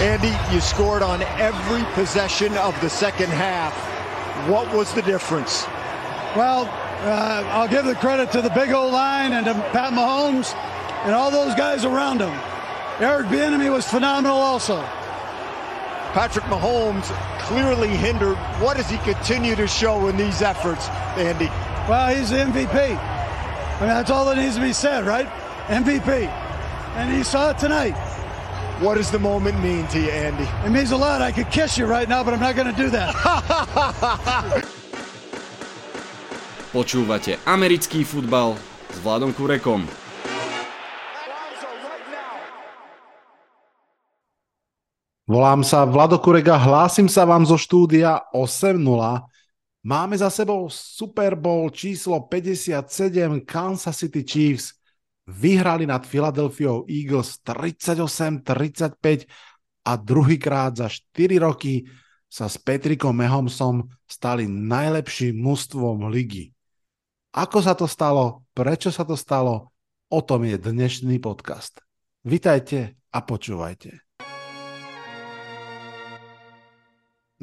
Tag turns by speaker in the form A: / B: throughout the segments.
A: Andy, you scored on every possession of the second half. What was the difference?
B: Well, uh, I'll give the credit to the big old line and to Pat Mahomes and all those guys around him. Eric Bieniemy was phenomenal also.
A: Patrick Mahomes clearly hindered. What does he continue to show in these efforts, Andy?
B: Well, he's the MVP. I mean, that's all that needs to be said, right? MVP. And he saw it tonight.
A: What does the moment mean to you, Andy?
B: It means a lot. I could kiss you right now, but I'm not going to do that.
C: Počúvate americký futbal s Vladom Kurekom.
D: Volám sa Vlado Kurega, hlásim sa vám zo štúdia 8.0. Máme za sebou Super Bowl číslo 57 Kansas City Chiefs. Vyhrali nad Philadelphia Eagles 38-35 a druhýkrát za 4 roky sa s Petrikom Mahomesom stali najlepším mužstvom ligy. Ako sa to stalo? Prečo sa to stalo? O tom je dnešný podcast. Vitajte a počúvajte.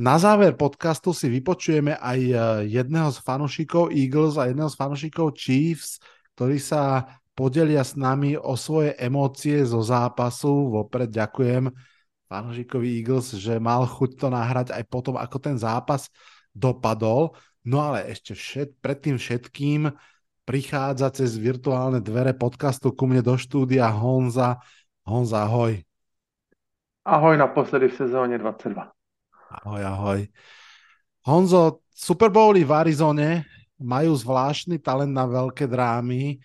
D: Na záver podcastu si vypočujeme aj e, jedného z fanúšikov Eagles a jedného z fanúšikov Chiefs, ktorí sa podelia s nami o svoje emócie zo zápasu. Vopred ďakujem fanúšikovi Eagles, že mal chuť to nahrať aj potom, ako ten zápas dopadol. No ale ešte všet, pred tým všetkým prichádza cez virtuálne dvere podcastu ku mne do štúdia Honza. Honza, ahoj.
E: Ahoj naposledy v sezóne 22.
D: Ahoj, ahoj. Honzo, Super Bowly v Arizone majú zvláštny talent na veľké drámy.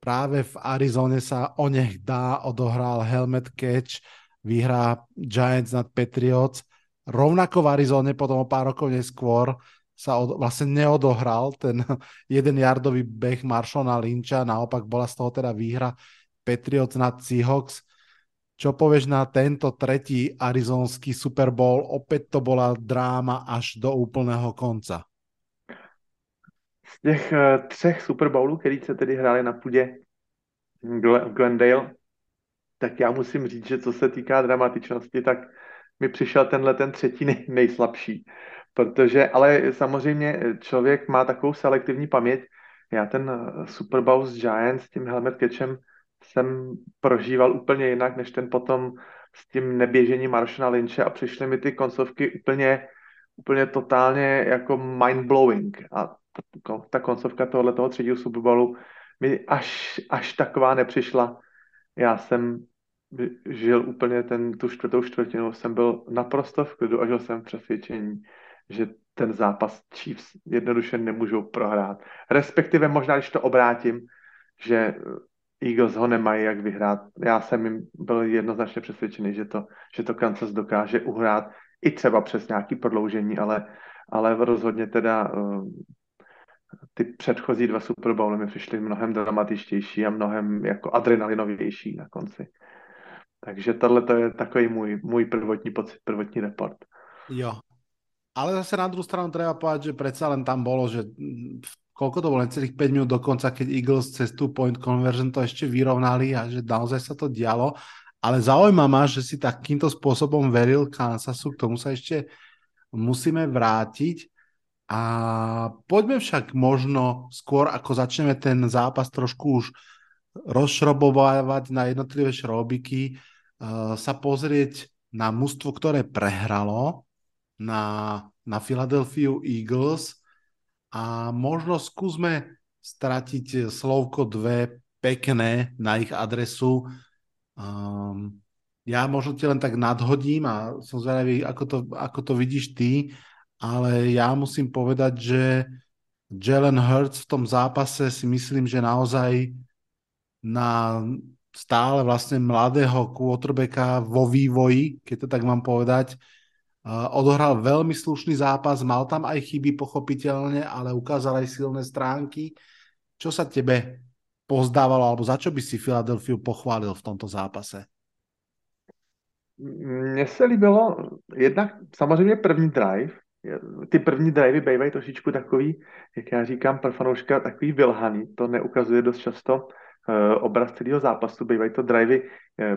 D: Práve v Arizone sa o nech dá odohral helmet catch, vyhrá Giants nad Patriots. Rovnako v Arizone potom o pár rokov neskôr sa od, vlastne neodohral ten jeden jardový beh Marshona Lynča, naopak bola z toho teda výhra Patriots nad Seahawks. Čo povieš na tento tretí arizonský Super Bowl? Opäť to bola dráma až do úplného konca.
E: Z těch uh, třech Super Bowlů, který se tedy hráli na půdě Glendale, tak já musím říct, že co se týká dramatičnosti, tak mi přišel tenhle ten třetí nej, nejslabší. Protože, ale samozřejmě člověk má takovou selektivní paměť. Já ten eh, Super Bowl s Giants s tím helmet catchem jsem prožíval úplně jinak, než ten potom s tím neběžením Marshona Lynche a přišly mi ty koncovky úplně, úplně totálně jako mind-blowing. A ta, koncovka tohoto toho třetího Super Bowlu mi až, až taková nepřišla. Já jsem žil úplně ten, tu čtvrtou čtvrtinu, jsem byl naprosto v klidu a žil jsem přesvědčení, že ten zápas Chiefs jednoduše nemůžou prohrát. Respektive možná, když to obrátím, že Eagles ho nemají jak vyhrát. Já jsem jim byl jednoznačně přesvědčený, že to, že to Kansas dokáže uhrát i třeba přes nějaký prodloužení, ale, ale rozhodně teda uh, ty předchozí dva Super Bowly mi přišly mnohem dramatičtější a mnohem jako adrenalinovější na konci. Takže tohle to je takový můj, můj prvotní pocit, prvotní report.
D: Jo. Ale zase na druhou stranu treba povedať, že predsa len tam bolo, že koľko to bolo, necelých 5 minút dokonca, keď Eagles cez two point conversion to ešte vyrovnali a že naozaj sa to dialo. Ale zaujíma ma, že si takýmto spôsobom veril Kansasu, k tomu sa ešte musíme vrátiť. A poďme však možno skôr, ako začneme ten zápas trošku už rozšrobovávať na jednotlivé šrobiky, uh, sa pozrieť na mužstvo, ktoré prehralo na, na Philadelphia Eagles a možno skúsme stratiť slovko dve pekné na ich adresu. Um, ja možno ti len tak nadhodím a som zvedavý, ako to, ako to vidíš ty, ale ja musím povedať, že Jalen Hurts v tom zápase si myslím, že naozaj na stále vlastne mladého quarterbacka vo vývoji, keď to tak mám povedať, odohral veľmi slušný zápas, mal tam aj chyby pochopiteľne, ale ukázal aj silné stránky. Čo sa tebe pozdávalo, alebo za čo by si Filadelfiu pochválil v tomto zápase?
E: Mně se líbilo jednak samozřejmě první drive. Ty první drivey bývají trošičku takový, jak já říkám pro fanouška, takový vylhaný. To neukazuje dost často obraz celého zápasu, bývají to drivey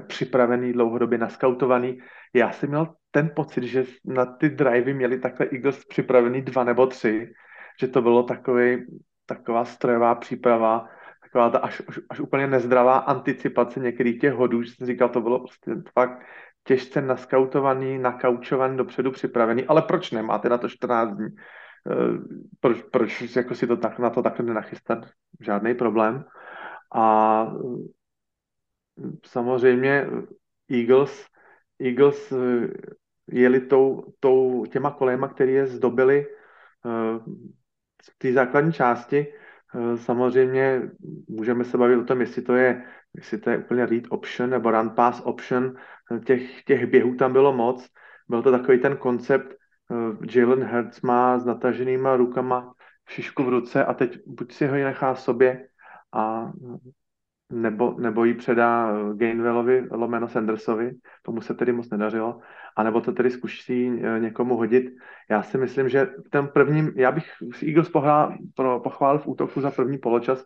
E: připravený, dlouhodobě naskautovaný. Já jsem měl ten pocit, že na ty drivey měli takhle Eagles připravený dva nebo tři, že to bylo takový, taková strojová příprava, taková ta až, až, až úplně nezdravá anticipace některých těch hodů, že jsem říkal, to bylo prostě fakt těžce naskautovaný, nakaučovaný, dopředu připravený, ale proč nemáte na to 14 dní? Eh, proč, proč jako si to tak, na to takhle nenachystat? Žádný problém. A eh, samozřejmě Eagles, Eagles eh, jeli tou, tou, těma kolejema, které je zdobily v té základní části. Samozřejmě můžeme se bavit o tom, jestli to je, jestli to je úplně lead option nebo run pass option. Těch, těch běhů tam bylo moc. Byl to takový ten koncept, Eh, Jalen Hurts má s nataženýma rukama šišku v ruce a teď buď si ho nechá sobě a nebo, nebo ji předá eh, Gainwellovi lomeno Sandersovi, tomu se tedy moc nedařilo, anebo to tedy zkusí eh, někomu hodit. Já si myslím, že v tom prvním, já bych Eagles pohlá, pro, pochválil v útoku za první poločas,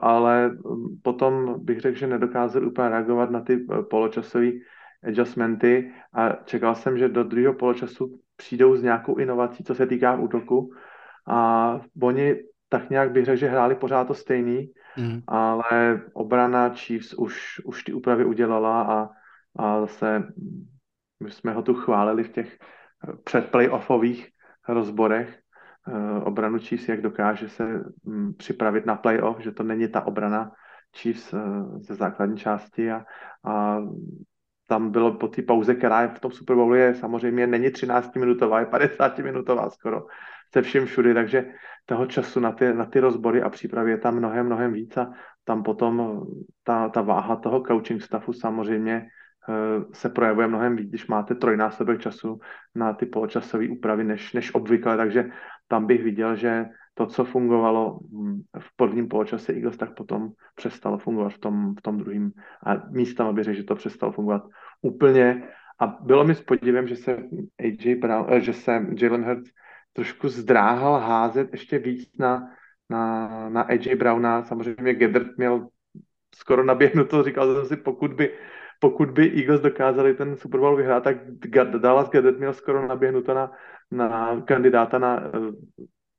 E: ale potom bych řekl, že nedokázal úplně reagovat na ty poločasové adjustmenty a čekal jsem, že do druhého poločasu přijdou s nějakou inovací, co se týká útoku a oni tak nějak bych řekl, že hráli pořád to stejný, mm. ale obrana Chiefs už, už ty úpravy udělala a, a zase my jsme ho tu chválili v těch předplayoffových rozborech, obranu Chiefs, jak dokáže se um, připravit na playoff, že to není ta obrana Chiefs uh, ze základní části a, a tam bylo po té pauze, která v tom Super Bowlu je samozřejmě není 13-minutová, je 50-minutová skoro se vším všudy, takže toho času na ty, na ty rozbory a přípravy je tam mnohem, mnohem víc a tam potom ta, ta váha toho coaching staffu samozřejmě uh, se projevuje mnohem víc, když máte trojnásobek času na ty poločasové úpravy než, než obvykle, takže tam bych viděl, že to, co fungovalo hm, v prvním poločase Eagles, tak potom přestalo fungovat v tom, v tom druhém. A místem, aby řekl, že to přestalo fungovat úplně. A bylo mi s podívem, že se AJ Brown, eh, že se Jalen Hurts trošku zdráhal házet ještě víc na, na, na AJ Browna. Samozřejmě Gedert měl skoro naběhnuto, říkal jsem si, pokud by, pokud by Eagles dokázali ten Super Bowl vyhrát, tak Dallas Gedert měl skoro naběhnuto na, na kandidáta na eh,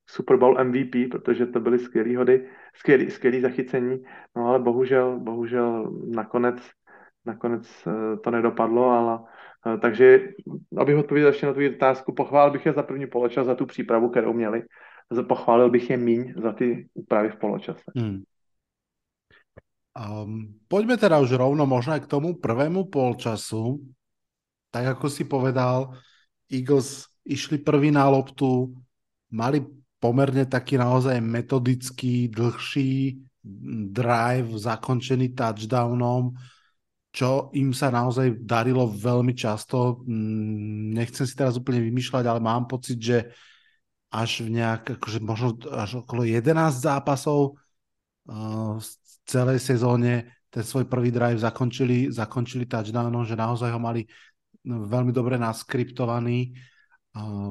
E: Super Bowl MVP, protože to byly skvělé hody, skvělé, skvělé zachycení, no ale bohužel, bohužel nakonec, nakonec eh, to nedopadlo, ale eh, takže, abych odpověděl ještě na tu otázku, pochválil bych je za první poločas, za tu přípravu, kterou měli, pochválil bych je míň za ty úpravy v poločase. Hmm.
D: Um, poďme teda už rovno možno aj k tomu prvému polčasu. Tak ako si povedal, Eagles išli prvý na loptu, mali pomerne taký naozaj metodický, dlhší drive zakončený touchdownom, čo im sa naozaj darilo veľmi často. Mm, nechcem si teraz úplne vymýšľať, ale mám pocit, že až v nejak, akože možno až okolo 11 zápasov uh, v celej sezóne ten svoj prvý drive zakončili, zakončili touchdownom, že naozaj ho mali veľmi dobre naskriptovaný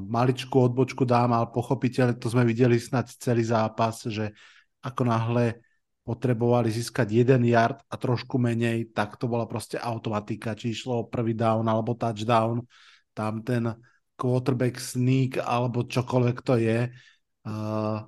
D: maličkú odbočku dám, ale pochopiteľne to sme videli snad celý zápas, že ako náhle potrebovali získať jeden yard a trošku menej, tak to bola proste automatika, či išlo o prvý down alebo touchdown, tam ten quarterback sneak alebo čokoľvek to je. Uh,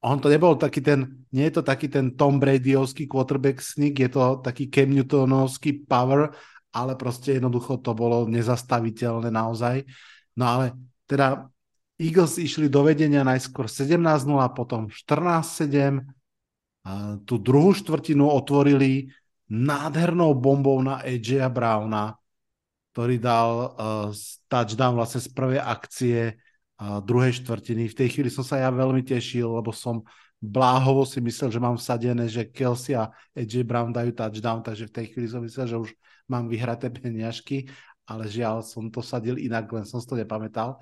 D: on to nebol taký ten, nie je to taký ten Tom Bradyovský quarterback sneak, je to taký Cam Newtonovský power, ale proste jednoducho to bolo nezastaviteľné naozaj. No ale teda Eagles išli do vedenia najskôr 17-0, potom 14-7. Tú druhú štvrtinu otvorili nádhernou bombou na AJ Browna, ktorý dal uh, touchdown vlastne z prvej akcie uh, druhej štvrtiny. V tej chvíli som sa ja veľmi tešil, lebo som bláhovo si myslel, že mám vsadené, že Kelsey a AJ Brown dajú touchdown, takže v tej chvíli som myslel, že už mám vyhraté peniažky ale žiaľ som to sadil inak, len som si to nepamätal.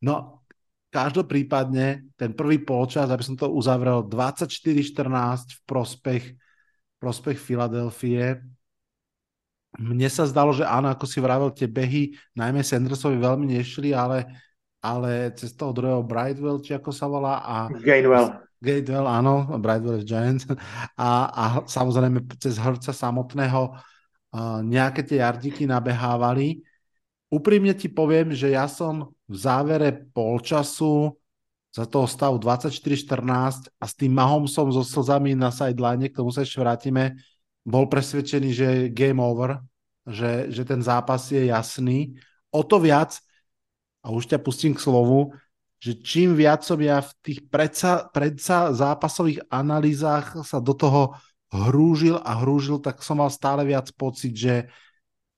D: No, každoprípadne ten prvý polčas, aby som to uzavrel, 24-14 v prospech, prospech Filadelfie. Mne sa zdalo, že áno, ako si vravel, tie behy, najmä Sandersovi veľmi nešli, ale, ale cez toho druhého Brightwell, či ako sa volá, a
E: Gainwell.
D: Gatewell, áno, Bridewell Giants. A, a samozrejme cez Hrca samotného uh, nejaké tie jardiky nabehávali. Úprimne ti poviem, že ja som v závere polčasu za toho stavu 24-14 a s tým Mahomesom so slzami na sideline, k tomu sa ešte vrátime, bol presvedčený, že je game over, že, že ten zápas je jasný. O to viac, a už ťa pustím k slovu, že čím viac som ja v tých predsa, predsa zápasových analýzach sa do toho hrúžil a hrúžil, tak som mal stále viac pocit, že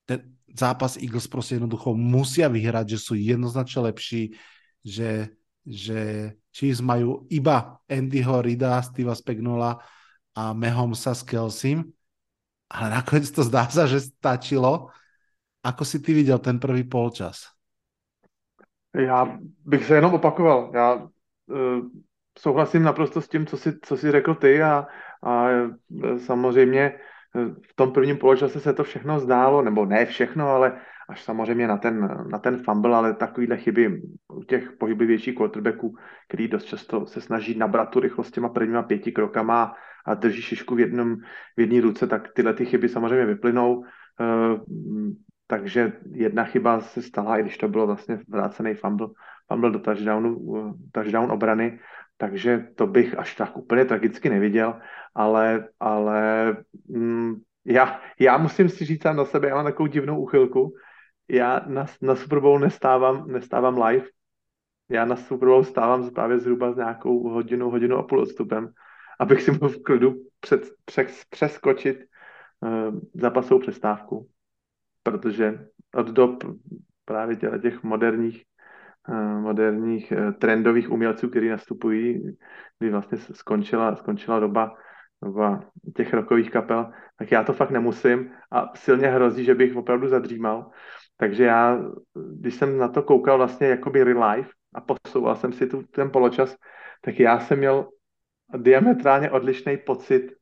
D: ten zápas Eagles proste jednoducho musia vyhrať, že sú jednoznačne lepší, že, že Chiefs majú iba Andyho Rida, Steva Spagnula a Mahomesa s Kelsim ale nakoniec to zdá sa, že stačilo. Ako si ty viděl ten prvý polčas?
E: Já bych se jenom opakoval. Já uh, souhlasím naprosto s tím, co jsi, co jsi řekl ty a, a e, samozřejmě e, v tom prvním poločase se to všechno zdálo, nebo ne všechno, ale až samozřejmě na ten, na ten fumble, ale takovýhle chyby u těch pohyblivějších quarterbacků, který dost často se snaží nabrat tu rychlost těma prvníma pěti krokama a drží šišku v jednom, v jedné ruce, tak tyhle ty chyby samozřejmě vyplynou. Uh, takže jedna chyba se stala, i když to bylo vlastně vrácený fumble, fumble do touchdownu, touchdown obrany, takže to bych až tak úplně tragicky neviděl, ale, ale mm, já, já musím si říct na sebe, já mám takovou divnou uchylku, já na, na Super Bowl nestávám, nestávám live, já na Super Bowl stávám právě zhruba s nějakou hodinu, hodinu a půl odstupem, abych si mohl v klidu před, přes, přeskočit uh, zápasovou přestávku, protože od dob právě těch moderních moderních uh, trendových umělců, kteří nastupují, kdy vlastně skončila, skončila doba, doba těch rokových kapel, tak já to fakt nemusím a silně hrozí, že bych opravdu zadřímal. Takže já, když jsem na to koukal vlastně jakoby real life a posouval jsem si tu, ten poločas, tak já jsem měl diametrálně odlišný pocit,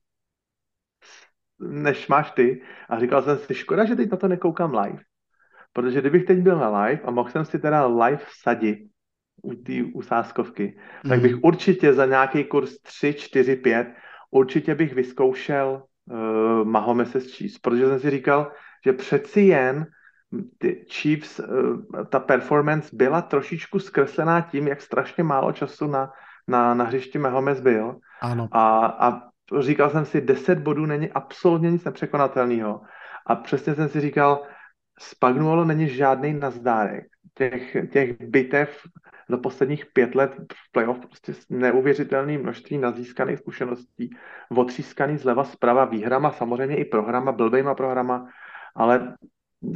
E: než máš ty. A říkal jsem si, škoda, že teď na to nekoukám live. Protože kdybych teď byl na live a mohl jsem si teda live vsadit u té usázkovky, mm. tak bych mhm. určitě za nějaký kurz 3, 4, 5, určitě bych vyzkoušel uh, Mahomes Chiefs, protože jsem si říkal, že přeci jen ty Chiefs, uh, ta performance byla trošičku zkreslená tím, jak strašně málo času na na, na hřišti Mahomes byl.
D: Ano.
E: A, a říkal jsem si, 10 bodů není absolutně nic nepřekonatelného. A přesně jsem si říkal, Spagnuolo není žádný nazdárek. Těch, těch bitev za posledních pět let v playoff prostě neuvěřitelné množství nazískaných zkušeností, otřískaný zleva zprava výhrama, samozřejmě i programa, blbejma programa, ale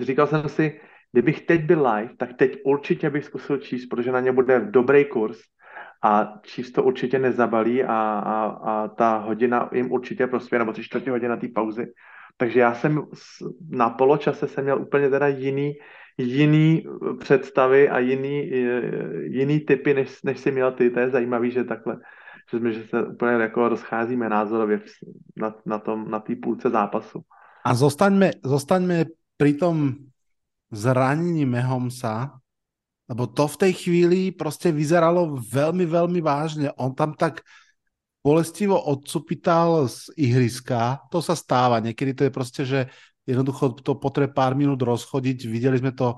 E: říkal jsem si, kdybych teď byl live, tak teď určitě bych zkusil číst, protože na ně bude dobrý kurz a Chiefs to určitě nezabalí a, a, a ta hodina jim určitě prospěje, nebo tři čtvrtě hodina té pauzy. Takže já jsem na poločase jsem měl úplně teda jiný, jiný představy a jiný, jiný typy, než, než jsi měl ty. To je zajímavý, že takhle, že, jsme, že se úplně jako rozcházíme názorově na, na, tom, na té půlce zápasu.
D: A zostaňme, zostaňme pri tom zranení Mehomsa, lebo to v tej chvíli prostě vyzeralo veľmi, veľmi vážne. On tam tak bolestivo odcupital z ihriska, to sa stáva, niekedy to je prostě, že jednoducho to potrebuje pár minút rozchodiť, videli sme to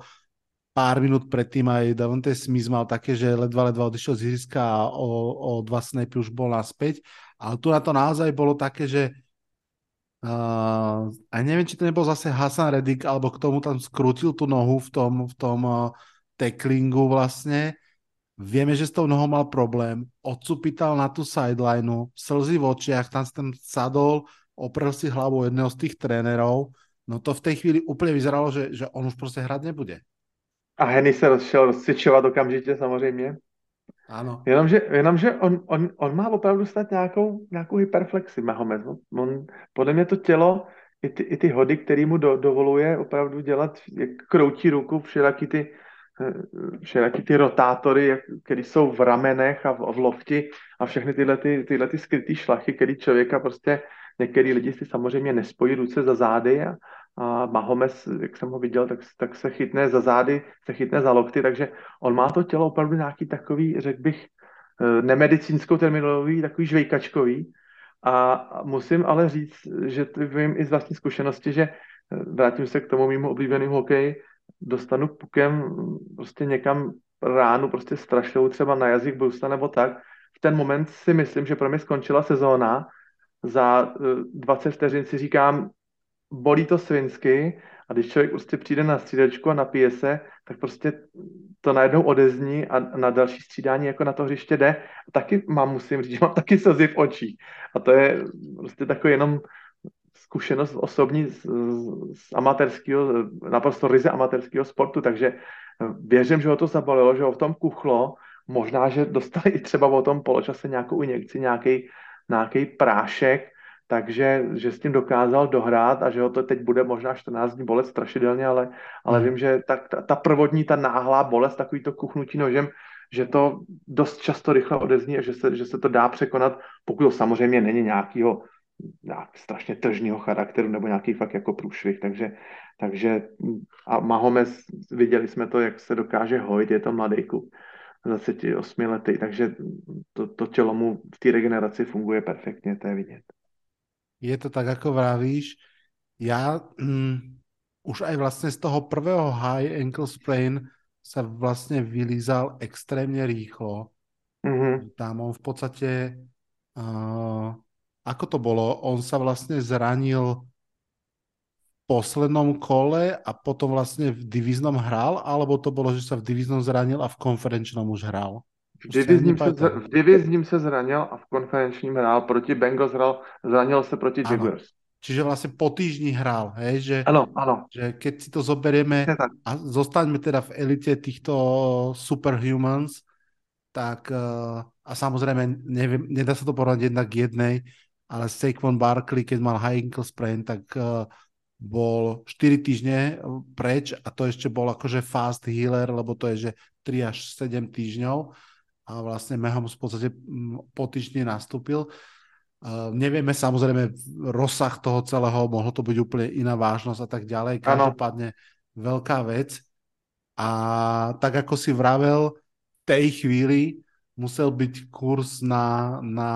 D: pár minút predtým aj Davante Smith mal také, že ledva, ledva odišiel z ihriska a o, o dva snapy už bol naspäť, ale tu na to naozaj bolo také, že uh, a neviem, či to nebol zase Hasan Reddick, alebo k tomu tam skrutil tu nohu v tom, v tom uh, tacklingu vlastne. Vieme, že s tou nohou mal problém. Odcupital na tú sidelineu, slzy v očiach, tam si tam sadol, oprel si hlavu jedného z tých trénerov. No to v tej chvíli úplně vyzeralo, že, že on už prostě hrát nebude.
E: A Henny se šel rozcvičovat okamžitě samozřejmě.
D: Ano.
E: Jenomže, jenomže on, on, on má opravdu snad nějakou, nějakou hyperflexi, Mahomet. On, podle mě to tělo, i ty, i ty hody, který mu do, dovoluje opravdu dělat, jak kroutí ruku, všelijaký ty všelijaký ty rotátory, které jsou v ramenech a v, v lofti a všechny tyhle, ty, tyhle ty skrytý šlachy, který člověka prostě, některý lidi si samozřejmě nespojí ruce za zády a, a Mahomes, jak jsem ho viděl, tak, tak se chytne za zády, se chytne za lokty, takže on má to tělo opravdu nějaký takový, řekl bych, nemedicínskou terminologií, takový žvejkačkový. A musím ale říct, že vím i z vlastní zkušenosti, že vrátím se k tomu mimo oblíbenému hokeji, dostanu pukem prostě někam ránu, prostě strašnou třeba na jazyk brusta nebo tak, v ten moment si myslím, že pro mě skončila sezóna, za 20 eh, vteřin si říkám, bolí to svinsky a když člověk prostě přijde na střídačku a napije se, tak prostě to najednou odezní a na další střídání jako na to hřiště jde. A taky mám, musím říct, že mám taky slzy v očích. A to je prostě takový jenom zkušenost osobní z, z amatérského, naprosto ryze amatérského sportu, takže eh, věřím, že ho to zabolilo, že ho v tom kuchlo, možná, že dostali i třeba o tom poločase nějakou injekci, nějaký, nějaký prášek, takže že s tím dokázal dohrát a že ho to teď bude možná 14 dní bolet strašidelně, ale, ale hmm. vím, že ta, ta, ta prvodní, ta náhlá bolest, takový to kuchnutí nožem, že to dost často rychle odezní a že se, že se to dá překonat, pokud to samozřejmě není nějakýho nějak strašně tržního charakteru nebo nějaký fakt jako průšvih, takže, takže a Mahomes, viděli jsme to, jak se dokáže hojit, je to mladý kluk, 28 lety, takže to, to tělo mu v té regeneraci funguje perfektně, to je vidět.
D: Je to tak, ako vravíš. Ja mm, už aj vlastne z toho prvého high ankle sprain sa vlastne vylízal extrémne rýchlo. Mm-hmm. Tam on v podstate uh, ako to bolo? On sa vlastne zranil v poslednom kole a potom vlastne v divíznom hral, alebo to bolo, že sa v divíznom zranil a v konferenčnom už hral?
E: V divizním, se, v divizním se zranil a v konferenčním hrál proti Bengals hral, zranil se proti Jaguars.
D: Čiže vlastne po týždni hral, hej? Že,
E: ano, ano.
D: Že keď si to zoberieme a zostaňme teda v elite týchto superhumans, tak uh, a samozrejme neviem, nedá sa to porovnať jednak jednej, ale Saquon Barkley, keď mal high ankle sprain, tak uh, bol 4 týždne preč a to ešte bol akože fast healer, lebo to je, že 3 až 7 týždňov a vlastne Mahomes v podstate mm, po týždni nastúpil. Uh, nevieme samozrejme rozsah toho celého, mohlo to byť úplne iná vážnosť a tak ďalej. Každopádne veľká vec. A tak ako si vravel, v tej chvíli musel byť kurz na, na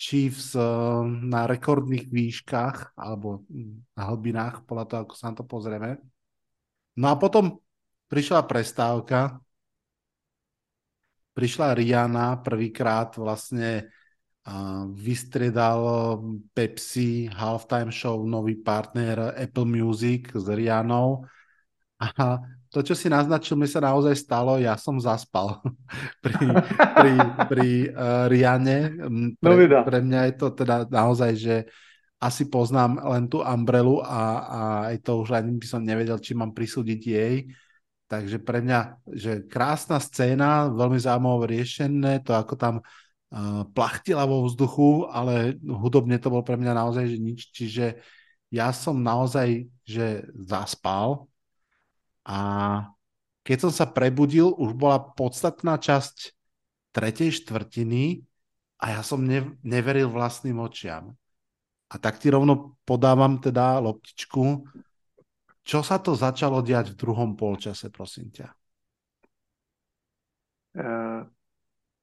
D: Chiefs eh, na rekordných výškach alebo na hlbinách, podľa toho, ako sa na to pozrieme. No a potom prišla prestávka, prišla Rihanna prvýkrát vlastne uh, vystriedal Pepsi halftime show nový partner Apple Music s Rianou a to, čo si naznačil, mi sa naozaj stalo, ja som zaspal pri, pri, pri uh, Riane. Pre, no, pre mňa je to teda naozaj, že asi poznám len tú Umbrelu a, a aj to už ani by som nevedel, či mám prisúdiť jej. Takže pre mňa, že krásna scéna, veľmi zaujímavé riešené, to ako tam uh, plachtila vo vzduchu, ale hudobne to bol pre mňa naozaj, že nič. Čiže ja som naozaj, že zaspal, a keď som sa prebudil, už bola podstatná časť tretej štvrtiny a ja som ne, neveril vlastným očiam. A tak ti rovno podávam teda loptičku. Čo sa to začalo diať v druhom polčase, prosím ťa?
E: Uh,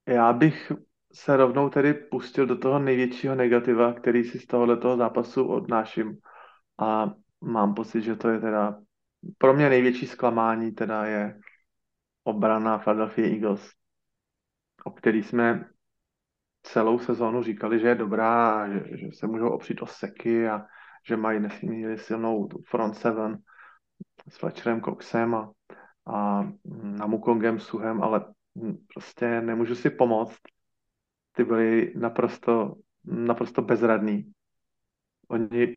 E: já bych se rovnou tedy pustil do toho největšího negativa, který si z tohoto zápasu odnáším. A mám pocit, že to je teda pro mě největší zklamání teda je obrana Philadelphia Eagles, o který jsme celou sezónu říkali, že je dobrá, že, že se můžou opřít o seky a že mají nesmírně silnou front seven s Fletcherem Coxem a, a Namukongem Suhem, ale prostě nemůžu si pomoct. Ty byli naprosto, naprosto bezradní. Oni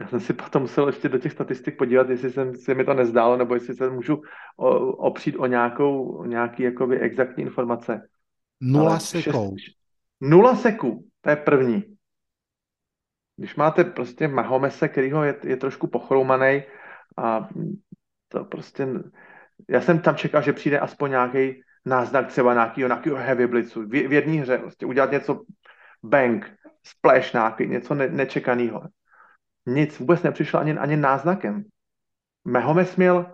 E: já jsem si potom musel ještě do těch statistik podívat, jestli jsem, se mi to nezdálo, nebo jestli se můžu o, opřít o nějakou, o nějaký jakoby exaktní informace.
D: Nula seků.
E: Nula seků, to je první. Když máte prostě Mahomese, kterýho je, je trošku pochroumaný a to prostě, já jsem tam čekal, že přijde aspoň nějaký náznak třeba nějakého, nějakého heavy blitzu. V, v jedné hře prostě udělat něco bang, splash nějaký, něco ne, nečekaného nic, vůbec nepřišlo ani, ani náznakem. Mahomes měl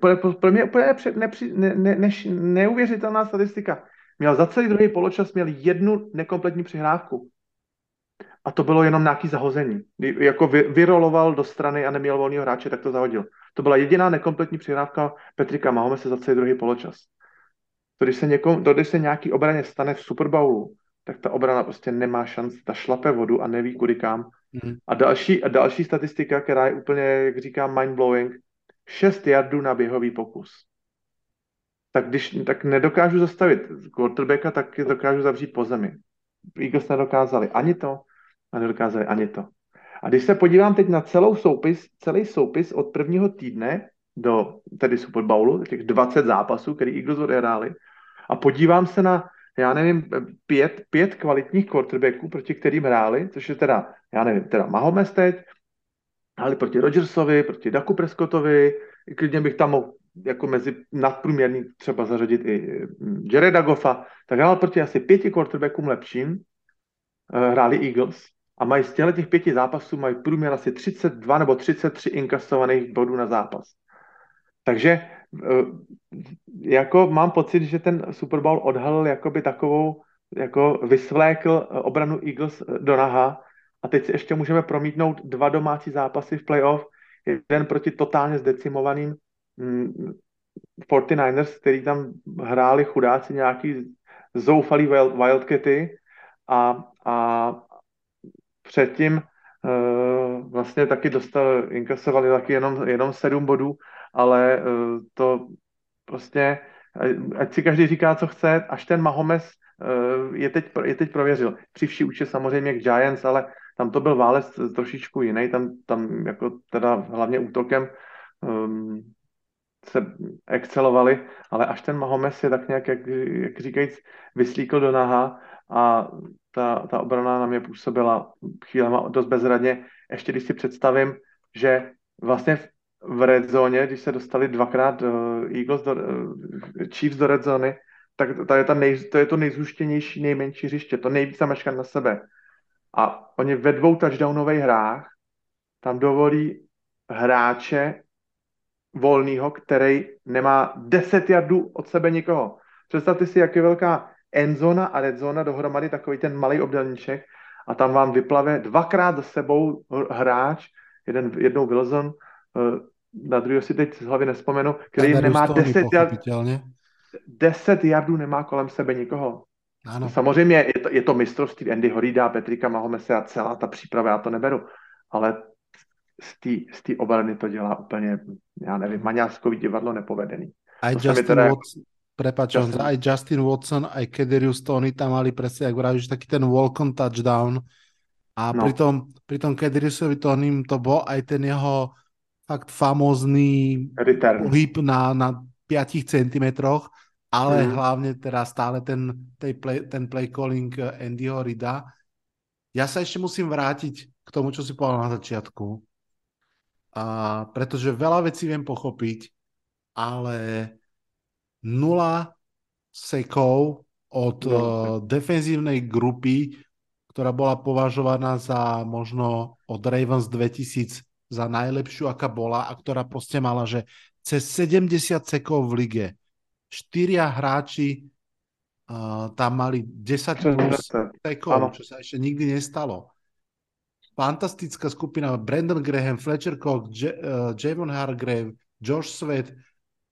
E: pro, pro mě úplně nepři, nepři, ne, ne, ne, neuvěřitelná statistika. měl za celý druhý poločas měl jednu nekompletní přihrávku. A to bylo jenom nějaký zahození. Jako vy, vyroloval do strany a neměl volného hráče, tak to zahodil. To byla jediná nekompletní přihrávka Petrika Mahomese za celý druhý poločas. To když se, někom, to, když se nějaký obraně stane v Super Bowlu, tak ta obrana prostě nemá šanci, ta šlape vodu a neví kudy kam. Mm. A, další, a další statistika, která je úplně, jak říkám, mind-blowing, 6 jardů na běhový pokus. Tak když tak nedokážu zastavit quarterbacka, tak dokážu zavřít po zemi. Eagles nedokázali ani to a nedokázali ani to. A když se podívám teď na celou soupis, celý soupis od prvního týdne do tedy Super Bowlu, těch 20 zápasů, který Eagles odehráli, a podívám se na já nevím, pět, pět kvalitních quarterbacků, proti kterým hráli, což je teda, já nevím, teda Mahomes teď, hráli proti Rodgersovi, proti Daku Prescottovi, klidně bych tam mohl jako mezi nadprůměrný třeba zařadit i mm, Jareda Goffa, tak hrál proti asi pěti quarterbackům lepším, eh, hráli Eagles a mají z těch pěti zápasů mají průměr asi 32 nebo 33 inkasovaných bodů na zápas. Takže jako mám pocit, že ten Super Bowl odhalil jakoby takovou, jako vysvlékl eh, obranu Eagles eh, do naha. A teď si ještě můžeme promítnout dva domácí zápasy v playoff, jeden proti totálně zdecimovaným 49ers, mm, který tam hráli chudáci nějaký zoufalý Wildcaty a, a předtím uh, vlastně taky dostal, inkasovali taky jenom, jenom sedm bodů ale eh, to prostě, ať si každý říká, co chce, až ten Mahomes eh, je teď, je teď prověřil. Při vší úče samozřejmě k Giants, ale tam to byl válec trošičku jiný, tam, tam jako teda hlavně útokem um, se excelovali, ale až ten Mahomes je tak nějak, jak, jak říkajíc, vyslíkl do naha a ta, ta obrana na mě působila chvílema dost bezradně. Ještě když si představím, že vlastně v red zóně, když se dostali dvakrát uh, Eagles do, uh, Chiefs do red zóny, tak to je, ta nej, to je to nejzhuštěnější, nejmenší hřiště, to nejvíc zameškat na sebe. A oni ve dvou touchdownových hrách tam dovolí hráče volného, který nemá 10 jardů od sebe nikoho. Představte si, jak je velká endzona a red zóna dohromady, takový ten malý obdelníček a tam vám vyplave dvakrát za sebou hráč, jeden, jednou Wilson, eh, na druhého si teď z hlavy nespomenu, který nemá 10 jardů, 10 jardů nemá kolem sebe nikoho. Ano. Samozřejmě je to, je to mistrovství Andy Horida, Petrika Mahomese a celá ta příprava, já to neberu, ale z té obrany to dělá úplně, já nevím, maňáskový divadlo nepovedený.
D: Aj Justin teda... Watson, prepač, Justin... aj Justin Watson, aj Kederius Tony tam mali presne, jak vravíš, taký ten walk-on touchdown a no. pri tom, pri tom Kederiusovi Tonym to bol aj ten jeho fakt famózny pohyb na, na 5 cm, ale mm. hlavne teda stále ten, play, ten play calling eh, Andyho Rida. Ja sa ešte musím vrátiť k tomu, čo si povedal na začiatku, a, pretože veľa vecí viem pochopiť, ale nula sekov od no. uh, defenzívnej grupy, ktorá bola považovaná za možno od Ravens 2000 za najlepšiu, aká bola a ktorá proste mala, že cez 70 sekov v lige. Štyria hráči uh, tam mali 10 plus sekov, čo sa ešte nikdy nestalo. Fantastická skupina. Brandon Graham, Fletcher Cox, J- uh, Javon Hargrave, Josh Sweat,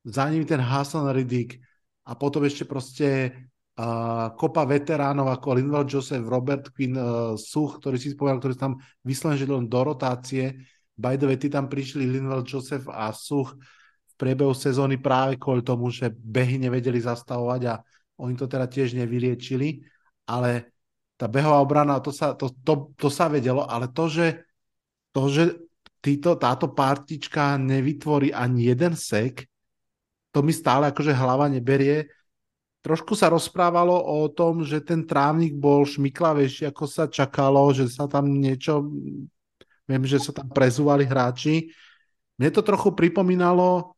D: za ním ten Hassan Riddick a potom ešte proste uh, kopa veteránov ako Linval Joseph, Robert Quinn, uh, Such, ktorý si spomenul, ktorý tam vyslen len do rotácie By the way, ty tam prišli Linval Joseph a Such v priebehu sezóny práve kvôli tomu, že behy nevedeli zastavovať a oni to teda tiež nevyliečili, ale tá behová obrana, to sa, to, to, to sa vedelo, ale to, že, to, že týto, táto partička nevytvorí ani jeden sek, to mi stále akože hlava neberie. Trošku sa rozprávalo o tom, že ten trávnik bol šmiklavejší, ako sa čakalo, že sa tam niečo Viem, že sa tam prezúvali hráči. Mne to trochu pripomínalo,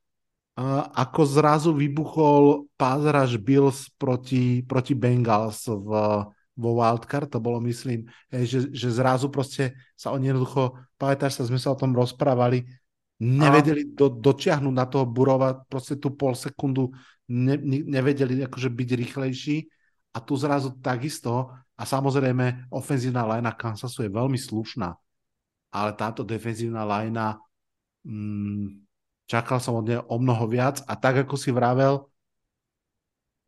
D: ako zrazu vybuchol pázraž Bills proti, proti Bengals v, vo Wildcard, to bolo myslím, že, že zrazu proste sa oni jednoducho, pamätáš sa, sme sa o tom rozprávali, nevedeli do, dočiahnuť na toho Burova proste tú pol sekundu, ne, ne, nevedeli akože byť rýchlejší. A tu zrazu takisto a samozrejme ofenzívna lajna Kansasu je veľmi slušná, ale táto defenzívna lajna mm, čakal som od nej o mnoho viac a tak ako si vravel,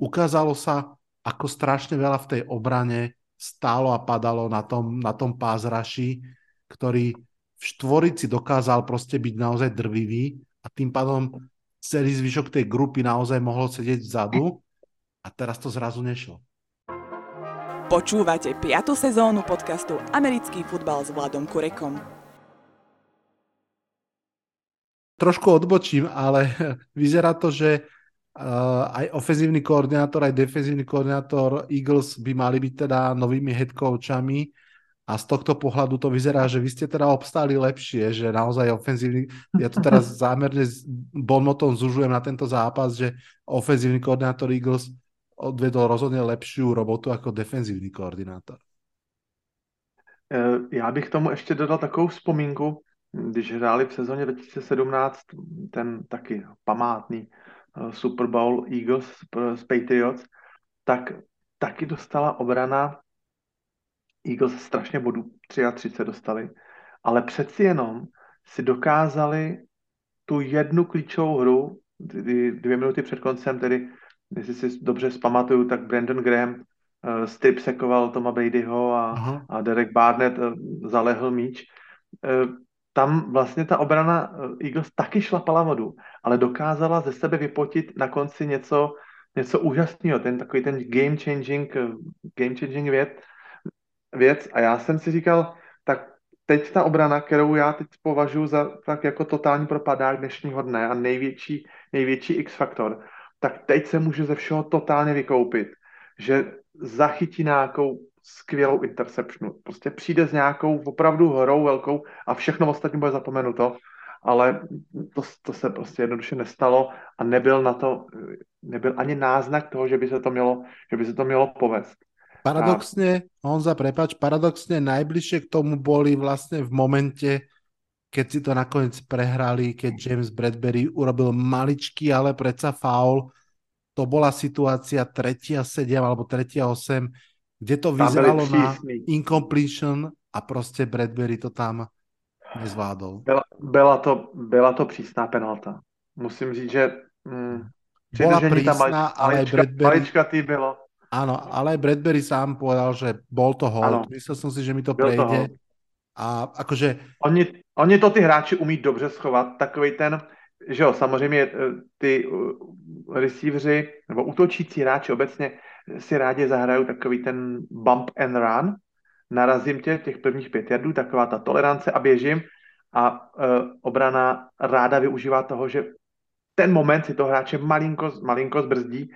D: ukázalo sa, ako strašne veľa v tej obrane stálo a padalo na tom, na tom pázraši, ktorý v štvorici dokázal proste byť naozaj drvivý a tým pádom celý zvyšok tej grupy naozaj mohol sedieť vzadu a teraz to zrazu nešlo.
F: Počúvate 5. sezónu podcastu Americký futbal s Vladom Kurekom.
D: Trošku odbočím, ale vyzerá to, že uh, aj ofenzívny koordinátor, aj defenzívny koordinátor Eagles by mali byť teda novými head coachami a z tohto pohľadu to vyzerá, že vy ste teda obstáli lepšie, že naozaj ofenzívny, ja to teraz zámerne bonmotom zužujem na tento zápas, že ofenzívny koordinátor Eagles odvedol rozhodně lepšiu robotu jako defenzivní koordinátor.
E: Eh, já bych tomu ještě dodal takovou vzpomínku, když hráli v sezóně 2017 ten taky památný eh, Super Bowl Eagles s Patriots, tak taky dostala obrana. Eagles strašně bodů, 33 dostali, ale přeci jenom si dokázali tu jednu klíčovou hru, dvě minuty před koncem, tedy jestli si dobře zpamatuju, tak Brandon Graham uh, strip sekoval Toma Bradyho a, a Derek Barnett uh, zalehl míč. Uh, tam vlastně ta obrana Eagles taky šlapala vodu, ale dokázala ze sebe vypotit na konci něco, něco úžasného, ten takový ten game changing, game changing věc, věc. A já jsem si říkal, tak teď ta obrana, kterou já teď považuji za tak jako totální propadák dnešního dne a největší, největší X-faktor, tak teď se může ze všeho totálně vykoupit, že zachytí nějakou skvělou interceptionu. Prostě přijde s nějakou opravdu hrou velkou a všechno ostatní bude zapomenuto, ale to, to se prostě jednoduše nestalo a nebyl na to, nebyl ani náznak toho, že by se to mělo, že by se to mělo povést.
D: Paradoxně, a... Honza, prepač, paradoxně najbližšie k tomu boli vlastně v momente, keď si to nakoniec prehrali, keď James Bradbury urobil maličký, ale predsa faul. To bola situácia 3 a 7 alebo 3 a 8, kde to vyzeralo na incompletion a prostě Bradbury to tam nezvládol.
E: Byla, byla, to, byla to přísná penalta. Musím říct, že mm,
D: bola prísna, malička, ale malička, Bradbury...
E: Malička tý bylo.
D: Áno, ale Bradbury sám povedal, že bol to hold. Myslel som si, že mi to Byl prejde. To a akože...
E: Oni, oni to ty hráči umí dobře schovat, takový ten, že jo, samozřejmě eh, ty eh, receiveři nebo útočící hráči obecně si rádi zahrajou takový ten bump and run, narazím tě těch prvních pět jardů, taková ta tolerance a běžím a uh, obrana ráda využívá toho, že ten moment si to hráče malinko, malinko zbrzdí.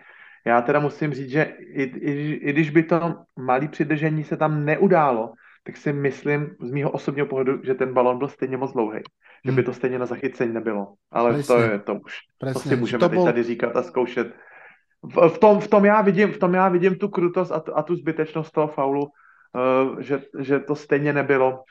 E: Já teda musím říct, že i, i, i když by to malé přidržení se tam neudálo, tak si myslím z mýho osobního pohledu, že ten balon byl stejně moc dlouhý. Že by hmm. to stejně na zachycení nebylo. Ale Presne. to je to už. Presne. To si můžeme to bol... tady říkat a zkoušet. V, v, tom, v, tom já vidím, v tom já vidím tu krutost a tu, a tu zbytečnost toho faulu, uh, že, že to stejně nebylo